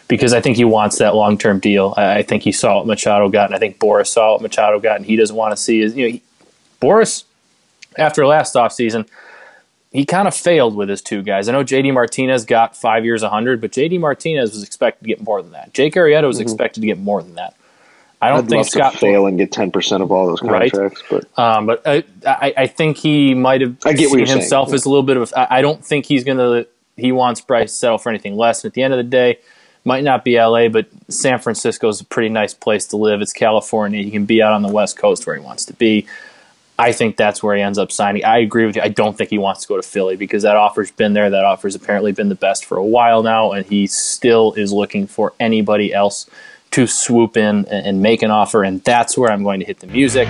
Speaker 3: Because I think he wants that long term deal. I, I think he saw what Machado got, and I think Boras saw what Machado got, and he doesn't want to see his. You know, he, Boras after last offseason, he kind of failed with his two guys. I know JD Martinez got five years, 100, but JD Martinez was expected to get more than that. Jake Arrieta was expected to get more than that. I don't
Speaker 6: I'd
Speaker 3: think Scott
Speaker 6: to fail and get ten percent of all those
Speaker 3: Right.
Speaker 6: contracts, but
Speaker 3: um, but I, I, I think he might have
Speaker 6: I get what
Speaker 3: seen
Speaker 6: you're saying.
Speaker 3: himself as a little bit of. I I don't think he's going to. He wants Bryce to settle for anything less. And at the end of the day, might not be LA, but San Francisco is a pretty nice place to live. It's California. He can be out on the West Coast where he wants to be. I think that's where he ends up signing. I agree with you. I don't think he wants to go to Philly because that offer's been there. That offer's apparently been the best for a while now, and he still is looking for anybody else to swoop in and, make an offer. And that's where I'm going to hit the music.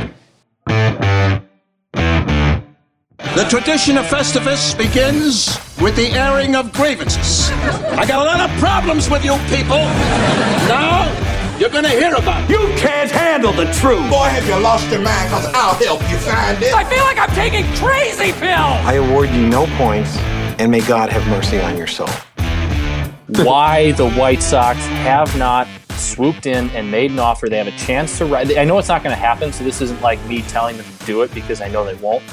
Speaker 7: The tradition of Festivus begins with the airing of grievances. I got a lot of problems with you people. Now, you're gonna hear about it.
Speaker 2: You can't handle the truth. Boy, have you lost your mind, because I'll help you find it.
Speaker 4: I feel like I'm taking crazy pills.
Speaker 8: I award you no points, and may God have mercy on your soul.
Speaker 3: why the White Sox have not swooped in and made an offer. They have a chance to write. I know it's not going to happen, so this isn't like me telling them to do it because I know they won't.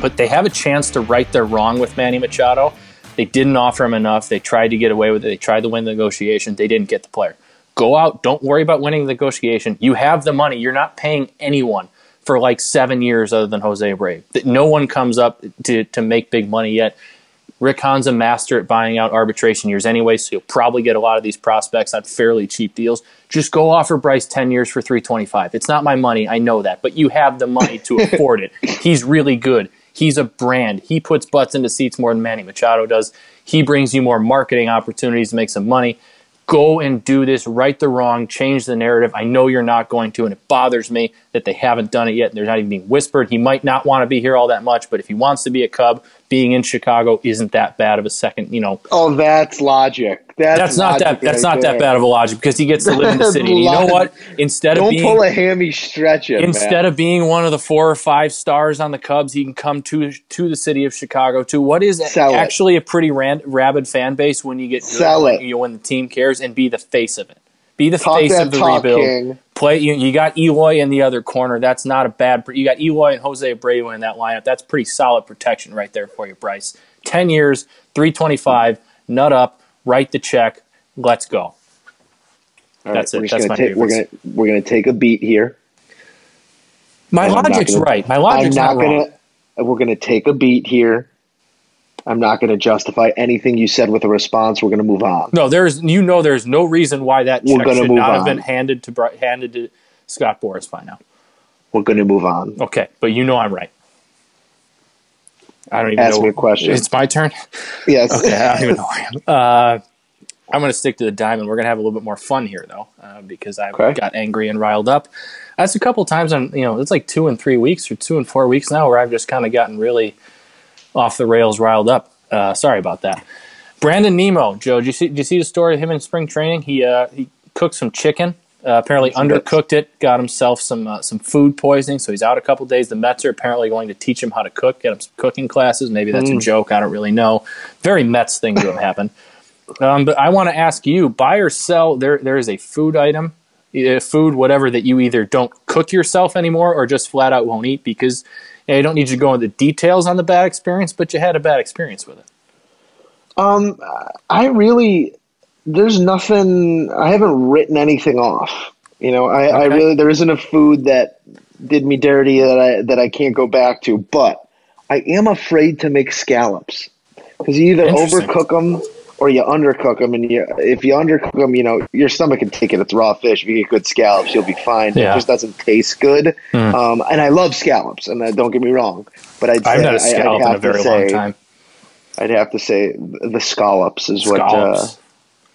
Speaker 3: But they have a chance to right their wrong with Manny Machado. They didn't offer him enough. They tried to get away with it. They tried to win the negotiation. They didn't get the player. Go out. Don't worry about winning the negotiation. You have the money. You're not paying anyone for like seven years other than Jose Abreu. That No one comes up to, to make big money yet. Rick Hahn's a master at buying out arbitration years anyway, so you'll probably get a lot of these prospects on fairly cheap deals. Just go offer Bryce 10 years for 325. It's not my money, I know that, but you have the money to afford it. He's really good. He's a brand. He puts butts into seats more than Manny Machado does. He brings you more marketing opportunities to make some money. Go and do this, right the wrong, change the narrative. I know you're not going to, and it bothers me that they haven't done it yet. And They're not even being whispered. He might not want to be here all that much, but if he wants to be a Cub, being in Chicago isn't that bad of a second, you know,
Speaker 6: oh, that's logic. That's,
Speaker 3: that's not that that's
Speaker 6: right
Speaker 3: not that bad of a logic because he gets to live in the city. You know what? Instead of
Speaker 6: Don't pull a hammy stretch it.
Speaker 3: instead of being one of the four or five stars on the Cubs, he can come to to the city of Chicago to what is
Speaker 6: Sell it.
Speaker 3: actually a pretty ran, rabid fan base when you get
Speaker 6: Sell
Speaker 3: when,
Speaker 6: it.
Speaker 3: you know, when the team cares and be the face of it. Be the
Speaker 6: Talk
Speaker 3: face of the rebuild.
Speaker 6: King.
Speaker 3: Play you, you got Eloy in the other corner. That's not a bad. You got Eloy and Jose Abreu in that lineup. That's pretty solid protection right there for you, Bryce. Ten years, three twenty five. Nut up. Write the check. Let's go.
Speaker 6: All right,
Speaker 3: That's it. That's my
Speaker 6: take, we're gonna we're gonna take a beat here.
Speaker 3: My logic's
Speaker 6: gonna-
Speaker 3: right. My logic's
Speaker 6: I'm not,
Speaker 3: not, wrong.
Speaker 6: gonna. We're gonna take a beat here. I'm not gonna justify anything you said with a response. We're gonna move on.
Speaker 3: No, there's you know there's no reason why that check should not have been handed to handed to Scott Boras by now.
Speaker 6: We're gonna move on.
Speaker 3: Okay, but you know I'm right. I don't even
Speaker 6: Ask
Speaker 3: know.
Speaker 6: me a question.
Speaker 3: It's my turn.
Speaker 6: Yes.
Speaker 3: Okay, I don't even know where I am. Uh, I'm going to stick to the diamond. We're going to have a little bit more fun here, though, uh, because I
Speaker 6: Okay.
Speaker 3: got angry and riled up. That's a couple times on, you know, it's like two and three weeks or two and four weeks now where I've just kind of gotten really off the rails riled up. Uh, sorry about that. Brandon Nimmo, Joe. Did you see? Did you see the story of him in spring training? He uh, he cooked some chicken. Uh, apparently undercooked it. Got himself some uh, some food poisoning, so he's out a couple days. The Mets are apparently going to teach him how to cook, get him some cooking classes. Maybe that's a joke. I don't really know. Very Mets thing to have happened. Um, but I want to ask you: buy or sell? There there is a food item, uh, food whatever that you either don't cook yourself anymore or just flat out won't eat because. You know, I don't need you to go into details on the bad experience, but you had a bad experience with it.
Speaker 6: Um, I really, there's nothing. I haven't written anything off. You know, I, I really there isn't a food that did me dirty that I that I can't go back to. But I am afraid to make scallops because you either overcook them or you undercook them, and you if you undercook them, you know your stomach can take it. It's raw fish. If you get good scallops, you'll be fine.
Speaker 3: Yeah.
Speaker 6: It just doesn't taste good. Um, and I love scallops, and uh, don't get me wrong. But I'd
Speaker 3: I've not a
Speaker 6: I-
Speaker 3: scallop in a very
Speaker 6: say-
Speaker 3: long time.
Speaker 6: I'd have to say the scallops is what uh,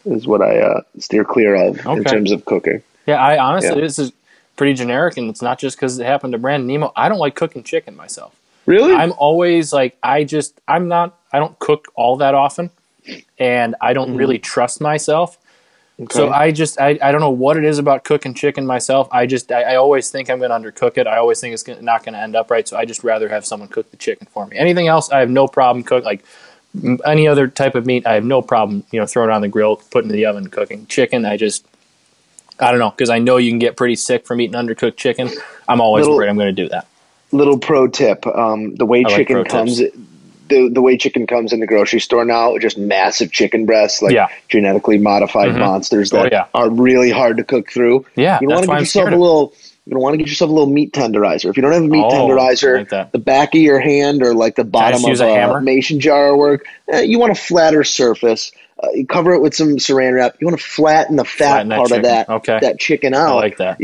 Speaker 6: is what I uh, steer clear of in terms of cooking.
Speaker 3: Yeah, I honestly,
Speaker 6: Yeah.
Speaker 3: this is pretty generic, and it's not just because it happened to Brandon Nimmo. I don't like cooking chicken myself.
Speaker 6: Really?
Speaker 3: I'm always like, I just, I'm not, I don't cook all that often, and I don't really trust myself. So
Speaker 6: Mm.
Speaker 3: I just, I, I don't know what it is about cooking chicken myself. I just, I, I always think I'm going to undercook it. I always think it's gonna, not going to end up right. So I just rather have someone cook the chicken for me. Anything else, I have no problem cook like m- any other type of meat. I have no problem, you know, throwing it on the grill, putting it in the oven, cooking chicken. I just, I don't know because I know you can get pretty sick from eating undercooked chicken. I'm always
Speaker 6: Little-
Speaker 3: worried I'm going to do that.
Speaker 6: Little pro tip: um, the way
Speaker 3: like
Speaker 6: chicken
Speaker 3: pro
Speaker 6: comes,
Speaker 3: tips.
Speaker 6: The the way chicken comes in the grocery store now, just massive chicken breasts, like
Speaker 3: Yeah.
Speaker 6: genetically modified monsters
Speaker 3: Oh,
Speaker 6: that
Speaker 3: yeah.
Speaker 6: are really hard to cook through.
Speaker 3: Yeah,
Speaker 6: you want to get yourself a little. You want to get yourself a little meat tenderizer. If you don't have a meat
Speaker 3: Oh,
Speaker 6: tenderizer,
Speaker 3: like
Speaker 6: the back of your hand or like the bottom of
Speaker 3: a
Speaker 6: a, mason jar work. Eh, you want a flatter surface. Uh, you cover it with some saran wrap. You want to flatten the fat
Speaker 3: Flatten
Speaker 6: part
Speaker 3: chicken.
Speaker 6: of that
Speaker 3: Okay.
Speaker 6: that chicken out.
Speaker 3: like that.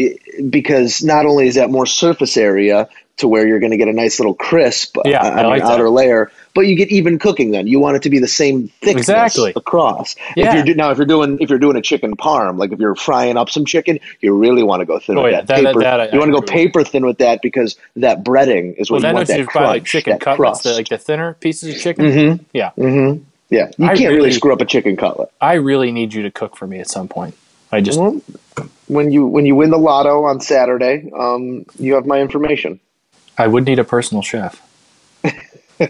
Speaker 6: Because not only is that more surface area to where you're going to get a nice little crisp
Speaker 3: Yeah,
Speaker 6: uh,
Speaker 3: I
Speaker 6: on
Speaker 3: like
Speaker 6: your
Speaker 3: that.
Speaker 6: outer layer, but you get even cooking. Then you want it to be the same thickness
Speaker 3: Exactly.
Speaker 6: across.
Speaker 3: Yeah.
Speaker 6: If you're do, now if you're doing if you're doing a chicken parm, like if you're frying up some chicken, you really want to go thin
Speaker 3: Oh,
Speaker 6: with
Speaker 3: yeah,
Speaker 6: that,
Speaker 3: that-
Speaker 6: paper.
Speaker 3: that I-
Speaker 6: you want to go paper thin with that because that breading is what
Speaker 3: then
Speaker 6: you want. That
Speaker 3: just buy like
Speaker 6: crunch,
Speaker 3: chicken
Speaker 6: that
Speaker 3: cutlets, the, like the thinner pieces of chicken? Mm-hmm. Yeah,
Speaker 6: yeah, you
Speaker 3: I
Speaker 6: can't really,
Speaker 3: really-
Speaker 6: screw up a chicken cutlet.
Speaker 3: I really need you to cook for me at some point. I just,
Speaker 6: Well, when you when you win the lotto on Saturday, um, you have my information.
Speaker 3: I would need a personal chef. All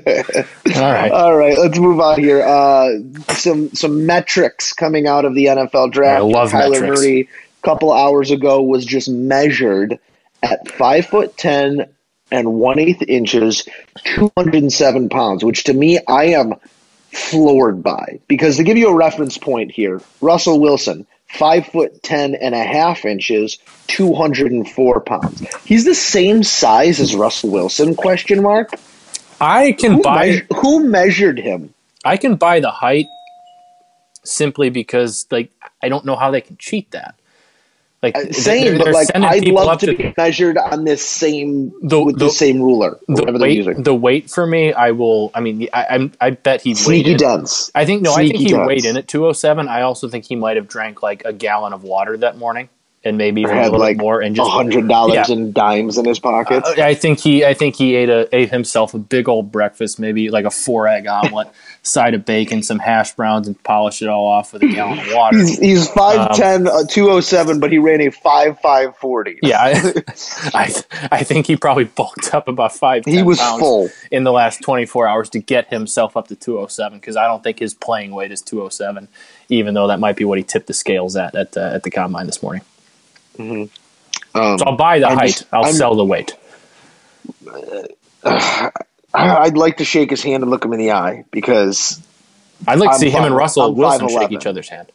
Speaker 3: right.
Speaker 6: All right, let's move on here. Uh, some some metrics coming out of the NFL draft.
Speaker 3: I love
Speaker 6: Kyler
Speaker 3: metrics.
Speaker 6: Murray a couple hours ago was just measured at five foot ten and one eighth inches, two hundred and seven pounds, which to me I am floored by. Because to give you a reference point here, Russell Wilson, five foot ten and a half inches, two hundred and four pounds. He's the same size as Russell Wilson? Question mark.
Speaker 3: I can
Speaker 6: Who,
Speaker 3: buy.
Speaker 6: meas- who measured him?
Speaker 3: I can buy the height simply because, like, I don't know how they can cheat that. Like, uh, they're-
Speaker 6: Same, but
Speaker 3: they're
Speaker 6: like I'd love
Speaker 3: up
Speaker 6: to be measured on this same
Speaker 3: The-
Speaker 6: with the,
Speaker 3: the-
Speaker 6: same ruler,
Speaker 3: the weight. The weight for me, I will. I mean, I, I'm. I bet he
Speaker 6: Sneaky dense.
Speaker 3: I think no. I think he weighed in at 207. I also think he might have drank like a gallon of water that morning, and maybe even a little
Speaker 6: like
Speaker 3: bit more, and
Speaker 6: a
Speaker 3: just
Speaker 6: hundred dollars
Speaker 3: Yeah.
Speaker 6: in dimes in his pockets.
Speaker 3: Uh, I think he, I think he ate a ate himself a big old breakfast, maybe like a four egg omelet, side of bacon, some hash browns, and polished it all off with a gallon of water.
Speaker 6: he's he's 5'10", uh, 207, but he ran a five five forty.
Speaker 3: yeah, I, I, I think he probably bulked up about five.
Speaker 6: He was full.
Speaker 3: in the last twenty four hours to get himself up to two hundred seven because I don't think his playing weight is two hundred seven, even though that might be what he tipped the scales at at, uh, at the combine this morning.
Speaker 6: Um,
Speaker 3: So I'll buy the
Speaker 6: I'm
Speaker 3: height.
Speaker 6: just-
Speaker 3: I'll
Speaker 6: I'm-
Speaker 3: sell the weight.
Speaker 6: I- I'd like to shake his hand and look him in the eye because
Speaker 3: I'd like to
Speaker 6: I'm
Speaker 3: see him and Russell
Speaker 6: I'm
Speaker 3: Wilson shake each other's hand.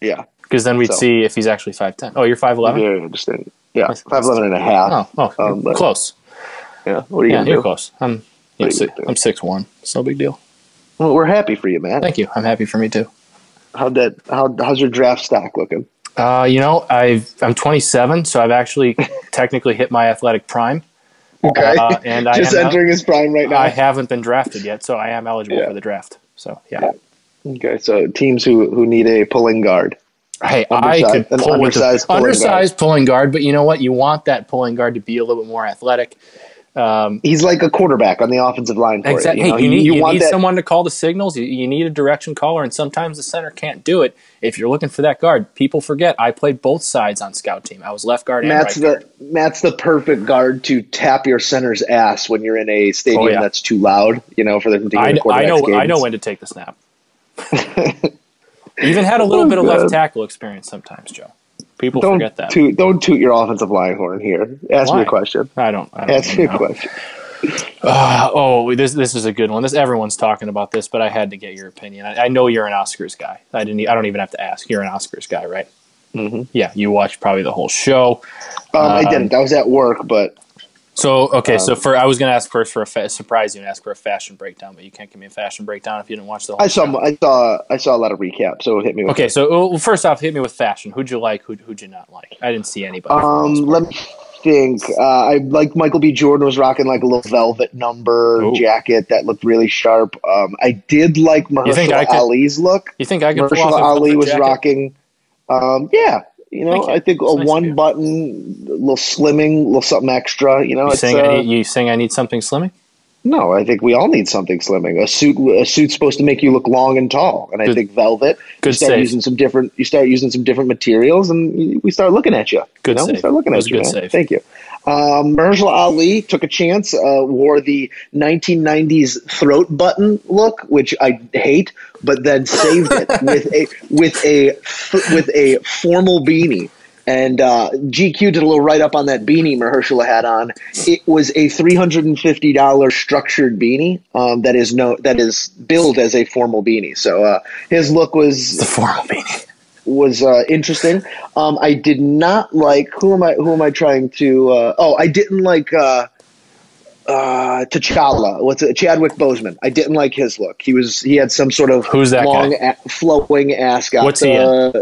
Speaker 6: yeah,
Speaker 3: Because then we'd
Speaker 6: So-
Speaker 3: see if he's actually 5'10. Oh, you're 5'11?
Speaker 6: very interesting. Yeah, 5'11 and a half.
Speaker 3: Oh, oh
Speaker 6: Um,
Speaker 3: close.
Speaker 6: Yeah, what are you
Speaker 3: Yeah, you're
Speaker 6: do?
Speaker 3: close. I'm, yeah,
Speaker 6: you
Speaker 3: six. I'm 6'1. It's no big deal.
Speaker 6: Well, we're happy for you, man.
Speaker 3: Thank you. I'm happy for me too.
Speaker 6: How that? How how's your draft stock looking?
Speaker 3: Uh, you know, I've, I'm 27, so I've actually technically hit my athletic prime.
Speaker 6: Okay,
Speaker 3: Uh, and I
Speaker 6: just entering his prime right now.
Speaker 3: I haven't been drafted yet, so I am eligible
Speaker 6: Yeah.
Speaker 3: for the draft. So, yeah.
Speaker 6: Okay, so teams who who need a pulling guard.
Speaker 3: Hey, I
Speaker 6: Undersized-
Speaker 3: could
Speaker 6: an
Speaker 3: pull with the
Speaker 6: undersized pulling
Speaker 3: undersized pulling guard, but you know what? You want that pulling guard to be a little bit more athletic. Um,
Speaker 6: He's like a quarterback on the offensive line. For
Speaker 3: Exactly.
Speaker 6: You, know?
Speaker 3: Hey, you need, you
Speaker 6: want
Speaker 3: need
Speaker 6: that.
Speaker 3: someone to call the signals. You, you need a direction caller, and sometimes the center can't do it. If you're looking for that guard, people forget I played both sides on scout team. I was left guard and
Speaker 6: Matt's
Speaker 3: right guard.
Speaker 6: the Matt's the perfect guard to tap your center's ass when you're in a stadium
Speaker 3: Oh, yeah.
Speaker 6: that's too loud. You know, for them to hear
Speaker 3: I,
Speaker 6: the
Speaker 3: kn- I
Speaker 6: quarterback's
Speaker 3: know. I know when to take the snap. Even had a little
Speaker 6: Oh,
Speaker 3: bit of left tackle experience sometimes, Joe. People
Speaker 6: Don't
Speaker 3: forget that.
Speaker 6: toot, don't toot your offensive line horn here. Ask me a question.
Speaker 3: I don't. I don't
Speaker 6: Ask me a question.
Speaker 3: Uh, oh, this this is a good one. This everyone's talking about this, but I had to get your opinion. I, I know you're an Oscars guy. I didn't. I don't even have to ask. You're an Oscars guy, right? Mm-hmm. Yeah, you watched probably the whole show.
Speaker 6: Um, I didn't. I was at work, but
Speaker 3: So okay,
Speaker 6: Um,
Speaker 3: so for I was going to ask first for a fa- surprise you and ask for a fashion breakdown, but you can't give me a fashion breakdown if you didn't watch the whole.
Speaker 6: I saw
Speaker 3: show.
Speaker 6: I saw I saw a lot of recap, so it hit me. With
Speaker 3: Okay, so well, first off, hit me with fashion. Who'd you like? Who'd, who'd you not like? I didn't see anybody.
Speaker 6: Um, let me think. Uh, I like Michael B. Jordan was rocking like a little velvet number
Speaker 3: Ooh.
Speaker 6: jacket that looked really sharp. Um, I did like Mahershala
Speaker 3: could-
Speaker 6: Ali,'s look.
Speaker 3: you think I could
Speaker 6: Mahershala Ali was
Speaker 3: jacket?
Speaker 6: rocking. Um, yeah, you know,
Speaker 3: you.
Speaker 6: I think
Speaker 3: That's
Speaker 6: a
Speaker 3: nice
Speaker 6: one button, a little slimming, a little something extra. You know,
Speaker 3: You saying,
Speaker 6: uh,
Speaker 3: I need, you saying I need something slimming?
Speaker 6: No. I think we all need something slimming. A suit, a suit's supposed to make you look long and tall, and I
Speaker 3: Good-
Speaker 6: think velvet.
Speaker 3: good
Speaker 6: you start
Speaker 3: save.
Speaker 6: using some different. You start using some different materials, and we start looking at you.
Speaker 3: Good
Speaker 6: you know? We start looking at you.
Speaker 3: good
Speaker 6: man.
Speaker 3: save.
Speaker 6: Thank you. Um, Mahershala Ali took a chance, uh, wore the 1990s throat button look, which I hate, but then saved it with a with a with a formal beanie. And uh, GQ did a little write up on that beanie Mahershala had on. It was a three hundred and fifty dollars structured beanie um, that is no that is billed as a formal beanie. So uh, his look was
Speaker 3: The formal beanie.
Speaker 6: was uh, interesting. Um, I did not like who am I who am I trying to? Uh, oh, I didn't like uh, uh, T'Challa. What's it? Chadwick Boseman. I didn't like his look. He was he had some sort of
Speaker 3: Who's that
Speaker 6: long
Speaker 3: guy?
Speaker 6: a- flowing ascot.
Speaker 3: What's he in?
Speaker 6: uh,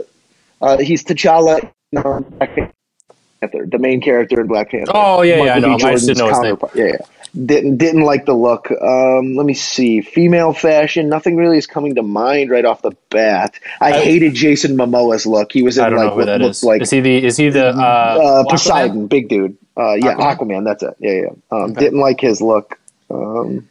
Speaker 6: uh, he's T'Challa. Panther, the main character in Black Panther.
Speaker 3: Oh, yeah, yeah, I
Speaker 6: Michael
Speaker 3: know
Speaker 6: B.
Speaker 3: I just didn't know his name.
Speaker 6: Yeah, yeah. Didn't didn't like the look. Um, let me see. Female fashion. Nothing really is coming to mind right off the bat. I,
Speaker 3: I-
Speaker 6: hated Jason Momoa's look. He was in
Speaker 3: I don't
Speaker 6: like
Speaker 3: know who
Speaker 6: what
Speaker 3: that
Speaker 6: looked
Speaker 3: is.
Speaker 6: like
Speaker 3: is he the? Is he the? Uh,
Speaker 6: uh, Poseidon, big dude. Uh, yeah,
Speaker 3: Aquaman?
Speaker 6: Aquaman. That's it. Yeah, yeah. Um,
Speaker 3: Okay.
Speaker 6: Didn't like his look. Um,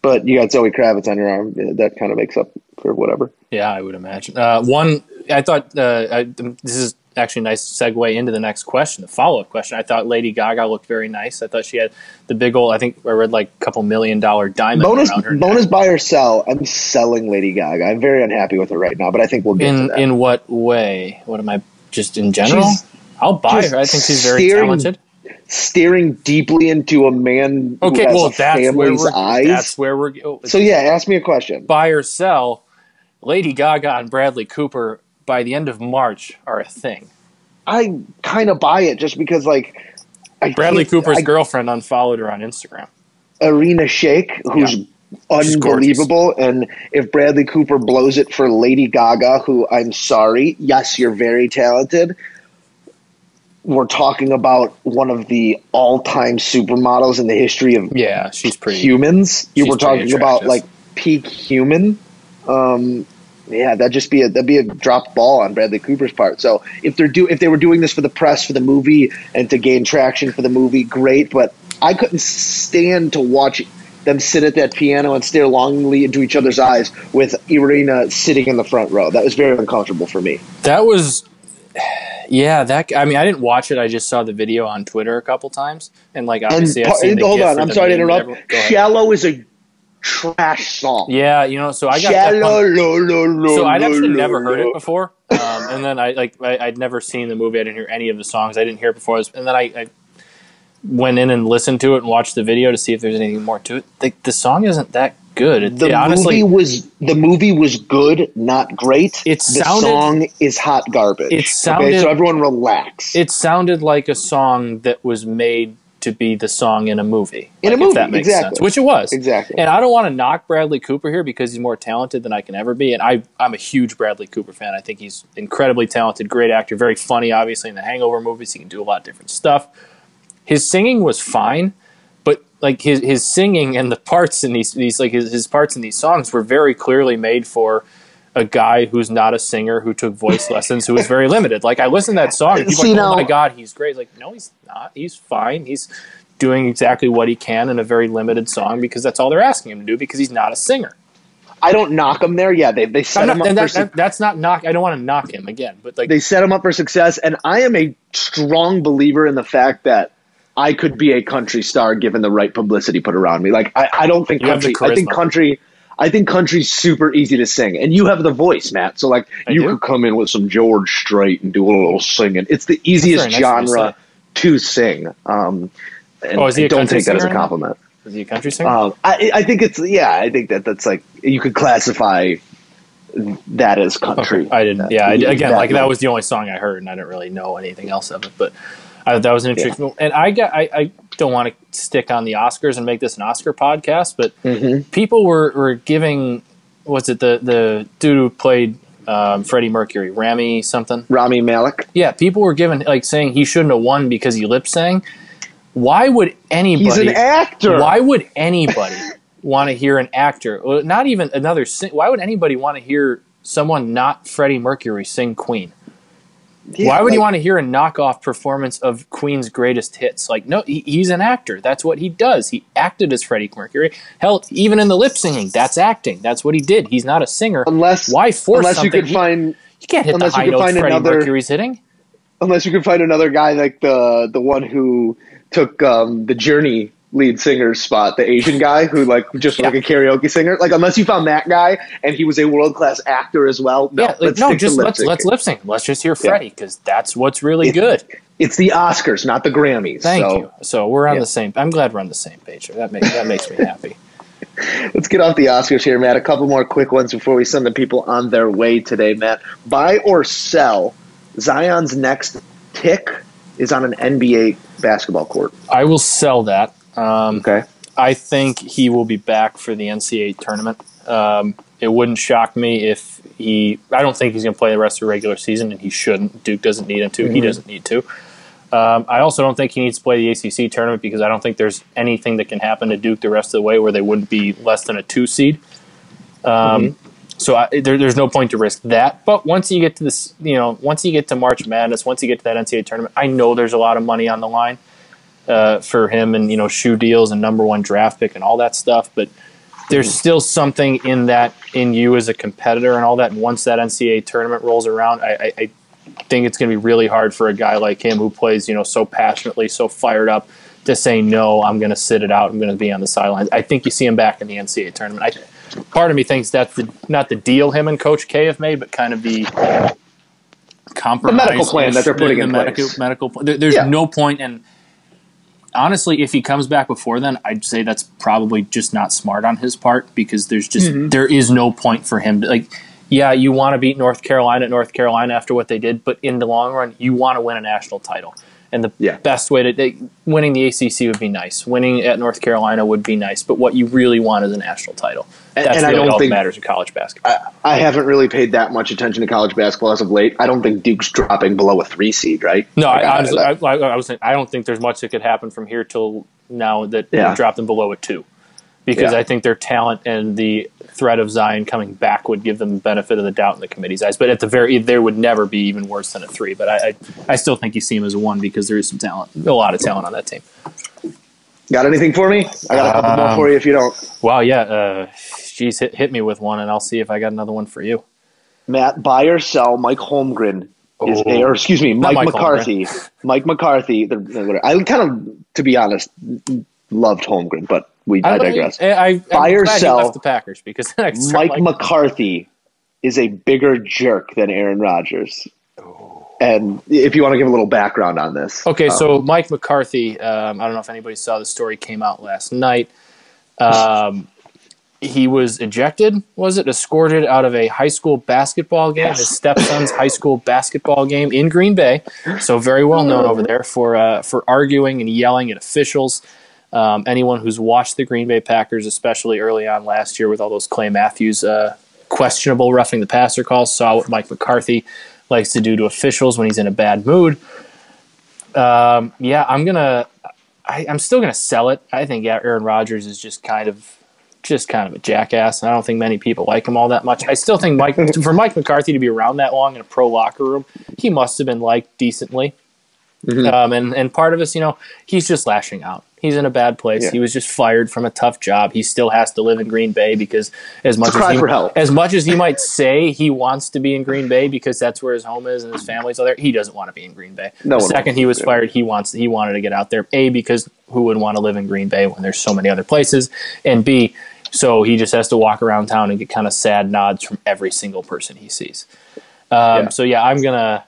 Speaker 6: but you got Zoe Kravitz on your arm. That kind of makes up for whatever.
Speaker 3: Yeah, I would imagine. Uh, one, I thought uh, I, this is actually a nice segue into the next question, the follow up question. I thought Lady Gaga looked very nice. I thought she had the big old. I think I read like a couple million dollar diamond
Speaker 6: Bonus,
Speaker 3: around her neck.
Speaker 6: bonus buy or sell. I'm selling Lady Gaga. I'm very unhappy with her right now, but I think we'll get
Speaker 3: In
Speaker 6: that.
Speaker 3: in what way? What am I? Just in general?
Speaker 6: She's
Speaker 3: I'll buy her. I think she's very
Speaker 6: staring
Speaker 3: talented.
Speaker 6: Staring deeply into a man
Speaker 3: Okay,
Speaker 6: who has
Speaker 3: well that's where we're.
Speaker 6: eyes.
Speaker 3: That's where we're. Oh,
Speaker 6: so yeah, ask me a question.
Speaker 3: buy or sell. Lady Gaga and Bradley Cooper by the end of March are a thing.
Speaker 6: I kind of buy it just because like I
Speaker 3: Bradley Cooper's
Speaker 6: I-
Speaker 3: girlfriend unfollowed her on Instagram.
Speaker 6: Irina Shayk, who's
Speaker 3: She's gorgeous.
Speaker 6: unbelievable. And if Bradley Cooper blows it for Lady Gaga, who I'm sorry, yes, you're very talented. We're talking about one of the all-time supermodels in the history of
Speaker 3: Yeah, she's pretty.
Speaker 6: humans. You
Speaker 3: she's
Speaker 6: were talking about like peak human. Um, yeah, that'd just be a that'd be a dropped ball on Bradley Cooper's part. So if they're do if they were doing this for the press for the movie and to gain traction for the movie, great. But I couldn't stand to watch them sit at that piano and stare longingly into each other's eyes with Irina sitting in the front row. That was very uncomfortable for me.
Speaker 3: That was, yeah. That I mean, I didn't watch it. I just saw the video on Twitter a couple times, and like
Speaker 6: And
Speaker 3: obviously, I've seen the
Speaker 6: hold on. I'm sorry to interrupt. Shallow is a trash song.
Speaker 3: Yeah, you know, so I got that
Speaker 6: Shallow,
Speaker 3: pumped-
Speaker 6: lo, lo, lo,
Speaker 3: So I'd actually never heard it before, um, and then I like I, I'd never seen the movie. I didn't hear any of the songs. I didn't hear it before, I was- and then I, I went in and listened to it and watched the video to see if there's anything more to it. The, the song isn't that good. It,
Speaker 6: The
Speaker 3: it honestly,
Speaker 6: movie was the movie was good, not great.
Speaker 3: It
Speaker 6: the song is hot garbage.
Speaker 3: It sounded-
Speaker 6: okay, so everyone relax.
Speaker 3: it sounded like a song that was made to be the song in a movie.
Speaker 6: In a movie,
Speaker 3: if that makes
Speaker 6: exactly.
Speaker 3: sense. Which it was.
Speaker 6: Exactly.
Speaker 3: And I don't want to knock Bradley Cooper here because he's more talented than I can ever be. And I, I'm a huge Bradley Cooper fan. I think he's incredibly talented, great actor, very funny, obviously, in the Hangover movies. He can do a lot of different stuff. His singing was fine, but like his, his singing and the parts in these, these like his, his parts in these songs were very clearly made for a guy who's not a singer who took voice lessons who is very limited. Like I listen to that song and people like, "Oh my god, he's great." Like no, he's not. He's fine. He's doing exactly what he can in a very limited song because that's all they're asking him to do because he's not a singer.
Speaker 6: I don't knock him there. Yeah, they they set
Speaker 3: I'm
Speaker 6: him up
Speaker 3: that-
Speaker 6: for
Speaker 3: that- that's not knock. I don't want to knock him again, but like
Speaker 6: they set him up for success, and I am a strong believer in the fact that I could be a country star given the right publicity put around me. Like I, I don't think
Speaker 3: You have the
Speaker 6: country. I think country. I think country's super easy to sing, and you have the voice, Matt. So like
Speaker 3: I
Speaker 6: you
Speaker 3: do.
Speaker 6: could come in with some George Strait and do a little singing. It's the easiest
Speaker 3: nice
Speaker 6: genre to sing. Um, and
Speaker 3: Oh, is he a
Speaker 6: don't take that as a
Speaker 3: singer or not?
Speaker 6: compliment.
Speaker 3: is he a country singer?
Speaker 6: Um, I, I think it's yeah. I think that that's like you could classify that as country.
Speaker 3: Okay. I didn't. Yeah, I, again,
Speaker 6: That
Speaker 3: like that was the only song I heard, and I didn't really know anything else of it. But I, that was an interesting. And I got. I, I don't want to stick on the Oscars and make this an Oscar podcast, but
Speaker 6: Mm-hmm.
Speaker 3: people were were giving. What's it? The the dude who played um, Freddie Mercury, Rami something.
Speaker 6: Rami Malek.
Speaker 3: Yeah, people were giving like saying he shouldn't have won because he lip sang. Why would anybody?
Speaker 6: He's an actor.
Speaker 3: Why would anybody want to hear an actor? Not even another. Why would anybody want to hear someone not Freddie Mercury sing Queen?
Speaker 6: Yeah,
Speaker 3: why would you want to hear a knockoff performance of Queen's greatest hits? Like, no, he, he's an actor. That's what he does. He acted as Freddie Mercury. Hell, even in the lip singing, that's acting. That's what he did. He's not a singer.
Speaker 6: Unless
Speaker 3: why force
Speaker 6: unless you
Speaker 3: something?
Speaker 6: could
Speaker 3: He-
Speaker 6: find
Speaker 3: you can't hit the
Speaker 6: unless you
Speaker 3: high
Speaker 6: could
Speaker 3: notes
Speaker 6: find
Speaker 3: Freddie
Speaker 6: another-
Speaker 3: Mercury's hitting.
Speaker 6: unless you could find another guy like the the one who took um, the Journey lead singer's spot, the Asian guy who like just like a karaoke singer. Like unless you found that guy and he was a world class actor as well. No,
Speaker 3: yeah, like,
Speaker 6: let's
Speaker 3: no, just
Speaker 6: lip
Speaker 3: let's let's lip sync. Let's just hear
Speaker 6: Yeah.
Speaker 3: Freddie because that's what's really
Speaker 6: It-
Speaker 3: good.
Speaker 6: It's the Oscars, not the Grammys.
Speaker 3: Thank
Speaker 6: so
Speaker 3: you. So we're on
Speaker 6: Yeah.
Speaker 3: the same. I'm glad we're on the same page. That makes that makes me happy.
Speaker 6: Let's get off the Oscars here, Matt. A couple more quick ones before we send the people on their way today, Matt. Buy or sell Zion's next tick is on an NBA basketball court.
Speaker 3: I will sell that. Um,
Speaker 6: Okay.
Speaker 3: I think he will be back for the NCAA tournament. Um, it wouldn't shock me if he. I don't think he's going to play the rest of the regular season, and he shouldn't. Duke doesn't need him to.
Speaker 6: Mm-hmm.
Speaker 3: He doesn't need to. Um, I also don't think he needs to play the ACC tournament because I don't think there's anything that can happen to Duke the rest of the way where they wouldn't be less than a two seed. Um,
Speaker 6: Mm-hmm.
Speaker 3: So I, there, there's no point to risk that. But once you get to this, you know, once you get to March Madness, once you get to that NCAA tournament, I know there's a lot of money on the line uh, for him and you know shoe deals and number one draft pick and all that stuff. But there's still something in that in you as a competitor and all that. And once that NCAA tournament rolls around, I, I, I think it's going to be really hard for a guy like him who plays you know so passionately, so fired up. To say no, I'm going to sit it out. I'm going to be on the sidelines. I think you see him back in the NCAA tournament. I, part of me thinks that's the, not the deal him and Coach K have made, but kind of the compromise.
Speaker 6: medical plan that they're putting
Speaker 3: the,
Speaker 6: in
Speaker 3: medical,
Speaker 6: place.
Speaker 3: medical. There, there's
Speaker 6: Yeah.
Speaker 3: no point in honestly, if he comes back before then, I'd say that's probably just not smart on his part because there's just
Speaker 6: Mm-hmm.
Speaker 3: there is no point for him to like. Yeah, you want to beat North Carolina at North Carolina after what they did, but in the long run, you want to win a national title. And the
Speaker 6: Yeah.
Speaker 3: best way to they, winning the ACC would be nice. Winning at North Carolina would be nice, but what you really want is a national title. That's
Speaker 6: and I
Speaker 3: really
Speaker 6: don't
Speaker 3: all
Speaker 6: think-
Speaker 3: that matters in college basketball.
Speaker 6: I haven't really paid that much attention to college basketball as of late. I don't think Duke's dropping below a three seed, right?
Speaker 3: No,
Speaker 6: Like,
Speaker 3: I, honestly, I, I, I was saying, I don't think there's much that could happen from here till now that
Speaker 6: Yeah.
Speaker 3: drop them below a two, because
Speaker 6: Yeah.
Speaker 3: I think their talent and the threat of Zion coming back would give them the benefit of the doubt in the committee's eyes. But at the very, there would never be even worse than a three. But I, I, I still think you see him as a one because there is some talent, a lot of talent on that team.
Speaker 6: got anything for me? I got a couple more
Speaker 3: Um,
Speaker 6: for you if you don't.
Speaker 3: Wow, yeah, uh, geez, hit, hit me with one, and I'll see if I got another one for you.
Speaker 6: Matt, buy or sell Mike Holmgren is
Speaker 3: Oh.
Speaker 6: or excuse me, Mike,
Speaker 3: Mike
Speaker 6: McCarthy. Mike McCarthy. The, the. I kind of, to be honest, loved Holmgren, but we I, digress.
Speaker 3: I, I,
Speaker 6: Buy or sell
Speaker 3: the Packers because I
Speaker 6: Mike McCarthy is a bigger jerk than Aaron Rodgers. And if you want to give a little background on this,
Speaker 3: Okay,
Speaker 6: um,
Speaker 3: so Mike McCarthy, um, I don't know if anybody saw the story came out last night. Um, he was ejected, was it? Escorted out of a high school basketball game, his stepson's high school basketball game in Green Bay. So very well known over there for uh, for arguing and yelling at officials. Um, anyone who's watched the Green Bay Packers, especially early on last year with all those Clay Matthews uh, questionable roughing the passer calls, saw what Mike McCarthy likes to do to officials when he's in a bad mood. Um, yeah, I'm gonna. I, I'm still gonna sell it. I think yeah, Aaron Rodgers is just kind of, just kind of a jackass. and I don't think many people like him all that much. I still think Mike for Mike McCarthy to be around that long in a pro locker room, he must have been liked decently. Um, and and part of us, you know, he's just lashing out. He's in a bad place.
Speaker 6: Yeah.
Speaker 3: He was just fired from a tough job. He still has to live in Green Bay because as much as he, as much as he might say he wants to be in Green Bay because that's where his home is and his family's all there, he doesn't want to be in Green Bay.
Speaker 6: No
Speaker 3: the second he was fired, he wants he wanted to get out there. A because who would want to live in Green Bay when there's so many other places, and B so he just has to walk around town and get kind of sad nods from every single person he sees. Um,
Speaker 6: Yeah.
Speaker 3: So yeah, I'm gonna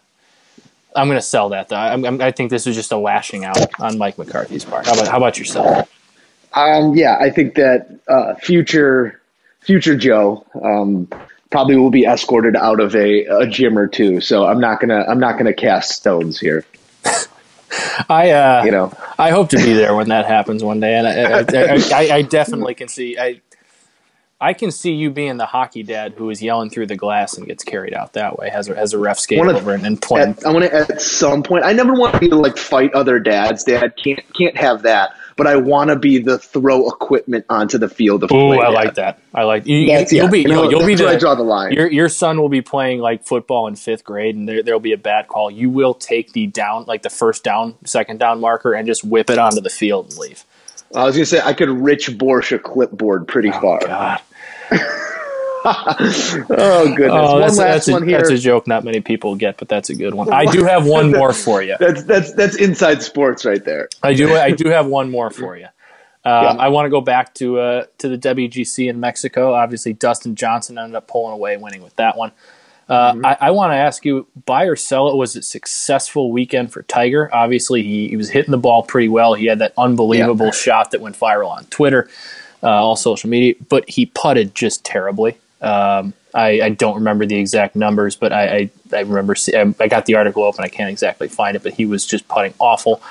Speaker 3: I'm gonna sell that. Though. I'm, I'm, I think this is just a lashing out on Mike McCarthy's part. How about how about yourself?
Speaker 6: Um, yeah, I think that uh, future future Joe um, probably will be escorted out of a, a gym or two. So I'm not gonna I'm not gonna cast stones here.
Speaker 3: I uh,
Speaker 6: You know,
Speaker 3: I hope to be there when that happens one day, and I, I, I, I, I definitely can see I. I can see you being the hockey dad who is yelling through the glass and gets carried out that way. Has a, has a ref skate
Speaker 6: of-
Speaker 3: over and, and point.
Speaker 6: at, I want to at some point. I never want to be like fight other dads. Dad can't can't have that. But I want to be the throw equipment onto the field of
Speaker 3: Ooh. I
Speaker 6: dad.
Speaker 3: like that. I like you, you'll
Speaker 6: yeah,
Speaker 3: be
Speaker 6: you know,
Speaker 3: you'll, you'll be the,
Speaker 6: I draw the line.
Speaker 3: Your your son will be playing like football in fifth grade, and there there'll be a bad call. You will take the down, like the first down, second down marker, and just whip it onto the field and leave.
Speaker 6: I was gonna say I could Rich Borsch a clipboard pretty oh, far.
Speaker 3: God.
Speaker 6: Oh goodness!
Speaker 3: Oh,
Speaker 6: one
Speaker 3: that's,
Speaker 6: last
Speaker 3: that's, a,
Speaker 6: one here.
Speaker 3: that's a joke not many people get, but that's a good one. I do have one more for you.
Speaker 6: That's that's that's inside sports right there.
Speaker 3: I do. I do have one more for you. Um, I want to go back to uh, to the WGC in Mexico. Obviously, Dustin Johnson ended up pulling away, winning with that one. Uh, I, I want to ask you: buy or sell it? Was it successful weekend for Tiger? Obviously, he, he was hitting the ball pretty well. He had that unbelievable shot that went viral on Twitter, uh, all social media, but he putted just terribly. Um, I, I don't remember the exact numbers, but I, I, I remember see, I, I got the article open. I can't exactly find it, but he was just putting awful.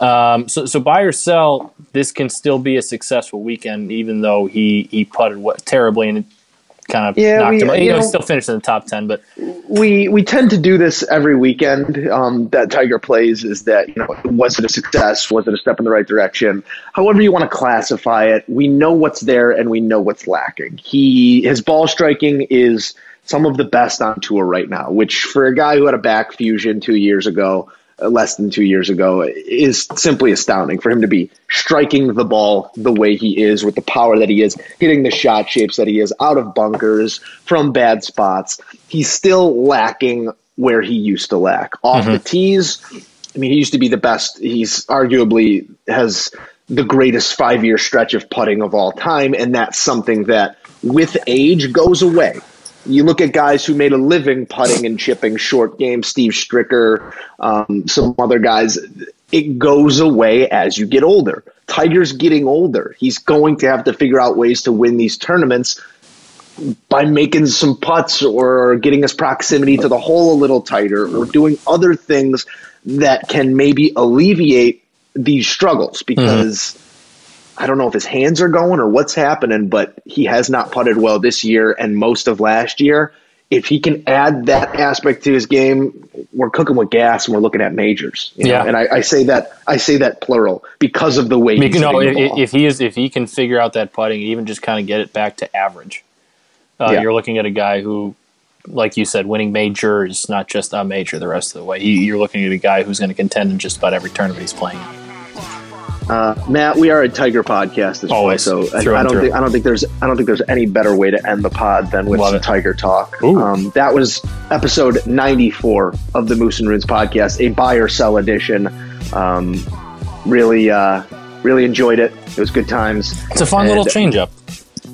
Speaker 3: Um, so, so buy or sell, this can still be a successful weekend, even though he he putted what terribly and kind of
Speaker 6: Yeah,
Speaker 3: knocked
Speaker 6: we-
Speaker 3: him.
Speaker 6: you
Speaker 3: You know,
Speaker 6: know-
Speaker 3: still finished in the top ten, but
Speaker 6: we we tend to do this every weekend um, that Tiger plays. Is that you know was it a success? Was it a step in the right direction? However you want to classify it, we know what's there and we know what's lacking. He his ball striking is some of the best on tour right now, which for a guy who had a back fusion two years ago. Uh, Less than two years ago is simply astounding for him to be striking the ball the way he is with the power that he is, hitting the shot shapes that he is out of bunkers from bad spots. He's still lacking where he used to lack off the tees. I mean, he used to be the best. He's arguably has the greatest five year stretch of putting of all time, and that's something that with age goes away. You look at guys who made a living putting and chipping short game, Steve Stricker, um, some other guys. It goes away as you get older. Tiger's getting older. He's going to have to figure out ways to win these tournaments by making some putts or getting his proximity to the hole a little tighter or doing other things that can maybe alleviate these struggles because I don't know if his hands are going or what's happening, but he has not putted well this year and most of last year. If he can add that aspect to his game, we're cooking with gas and we're looking at majors. you know?
Speaker 3: Yeah.
Speaker 6: and I, I say that I say that plural because of the way
Speaker 3: you know, if, if he is if he can figure out that putting, even just kind of get it back to average, uh,
Speaker 6: Yeah.
Speaker 3: you're looking at a guy who, like you said, winning majors, not just a major the rest of the way. You're looking at a guy who's going to contend in just about every tournament he's playing.
Speaker 6: Uh, Matt, we are a Tiger podcast as
Speaker 3: Always.
Speaker 6: well, so I, I don't think I don't think there's I don't think there's any better way to end the pod than with
Speaker 3: Love
Speaker 6: some
Speaker 3: it.
Speaker 6: Tiger talk. Um, that was episode 94 of the Moose and Runes podcast, a buy or sell edition. Um, really, uh, really enjoyed it. It was good times.
Speaker 3: It's a fun
Speaker 6: And-
Speaker 3: little change up.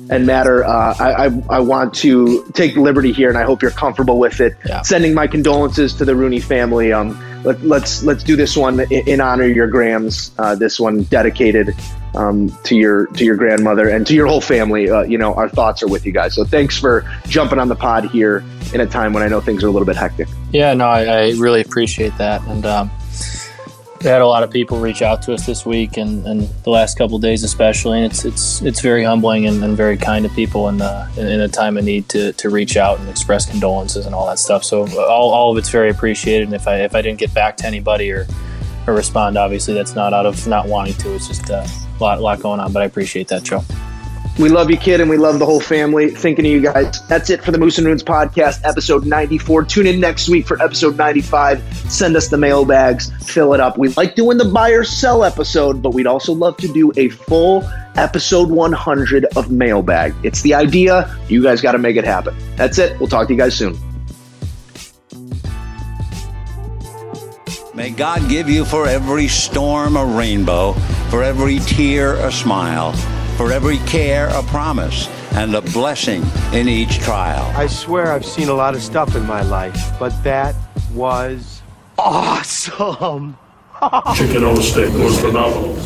Speaker 6: and matter. Uh, I, I I want to take liberty here, and I hope you're comfortable with it.
Speaker 3: Yeah.
Speaker 6: Sending my condolences to the Rooney family. Um, let, let's let's do this one in, in honor of your grams. Uh, this one dedicated um, to your to your grandmother and to your whole family. Uh, you know, our thoughts are with you guys. So thanks for jumping on the pod here in a time when I know things are a little bit hectic.
Speaker 3: Yeah, no, I, I really appreciate that, and um, we had a lot of people reach out to us this week and, and the last couple days, especially. And it's it's it's very humbling and, and very kind of people in, the, in a time of need to, to reach out and express condolences and all that stuff. So uh, all, all of it's very appreciated. And if I if I didn't get back to anybody or or respond, obviously that's not out of not wanting to. It's just uh, a lot lot going on. But I appreciate that, Joe.
Speaker 6: We love you, kid, and we love the whole family. Thinking of you guys. That's it for the Moose and Runes podcast, episode 94. Tune in next week for episode 95. Send us the mailbags, fill it up. We like doing the buy or sell episode, but we'd also love to do a full episode 100 of mailbag. It's the idea. You guys got to make it happen. That's it. We'll talk to you guys soon.
Speaker 9: May God give you for every storm a rainbow, for every tear a smile, for every care a promise, and a blessing in each trial.
Speaker 10: I swear I've seen a lot of stuff in my life, but that was awesome.
Speaker 11: Chicken on a stick was phenomenal.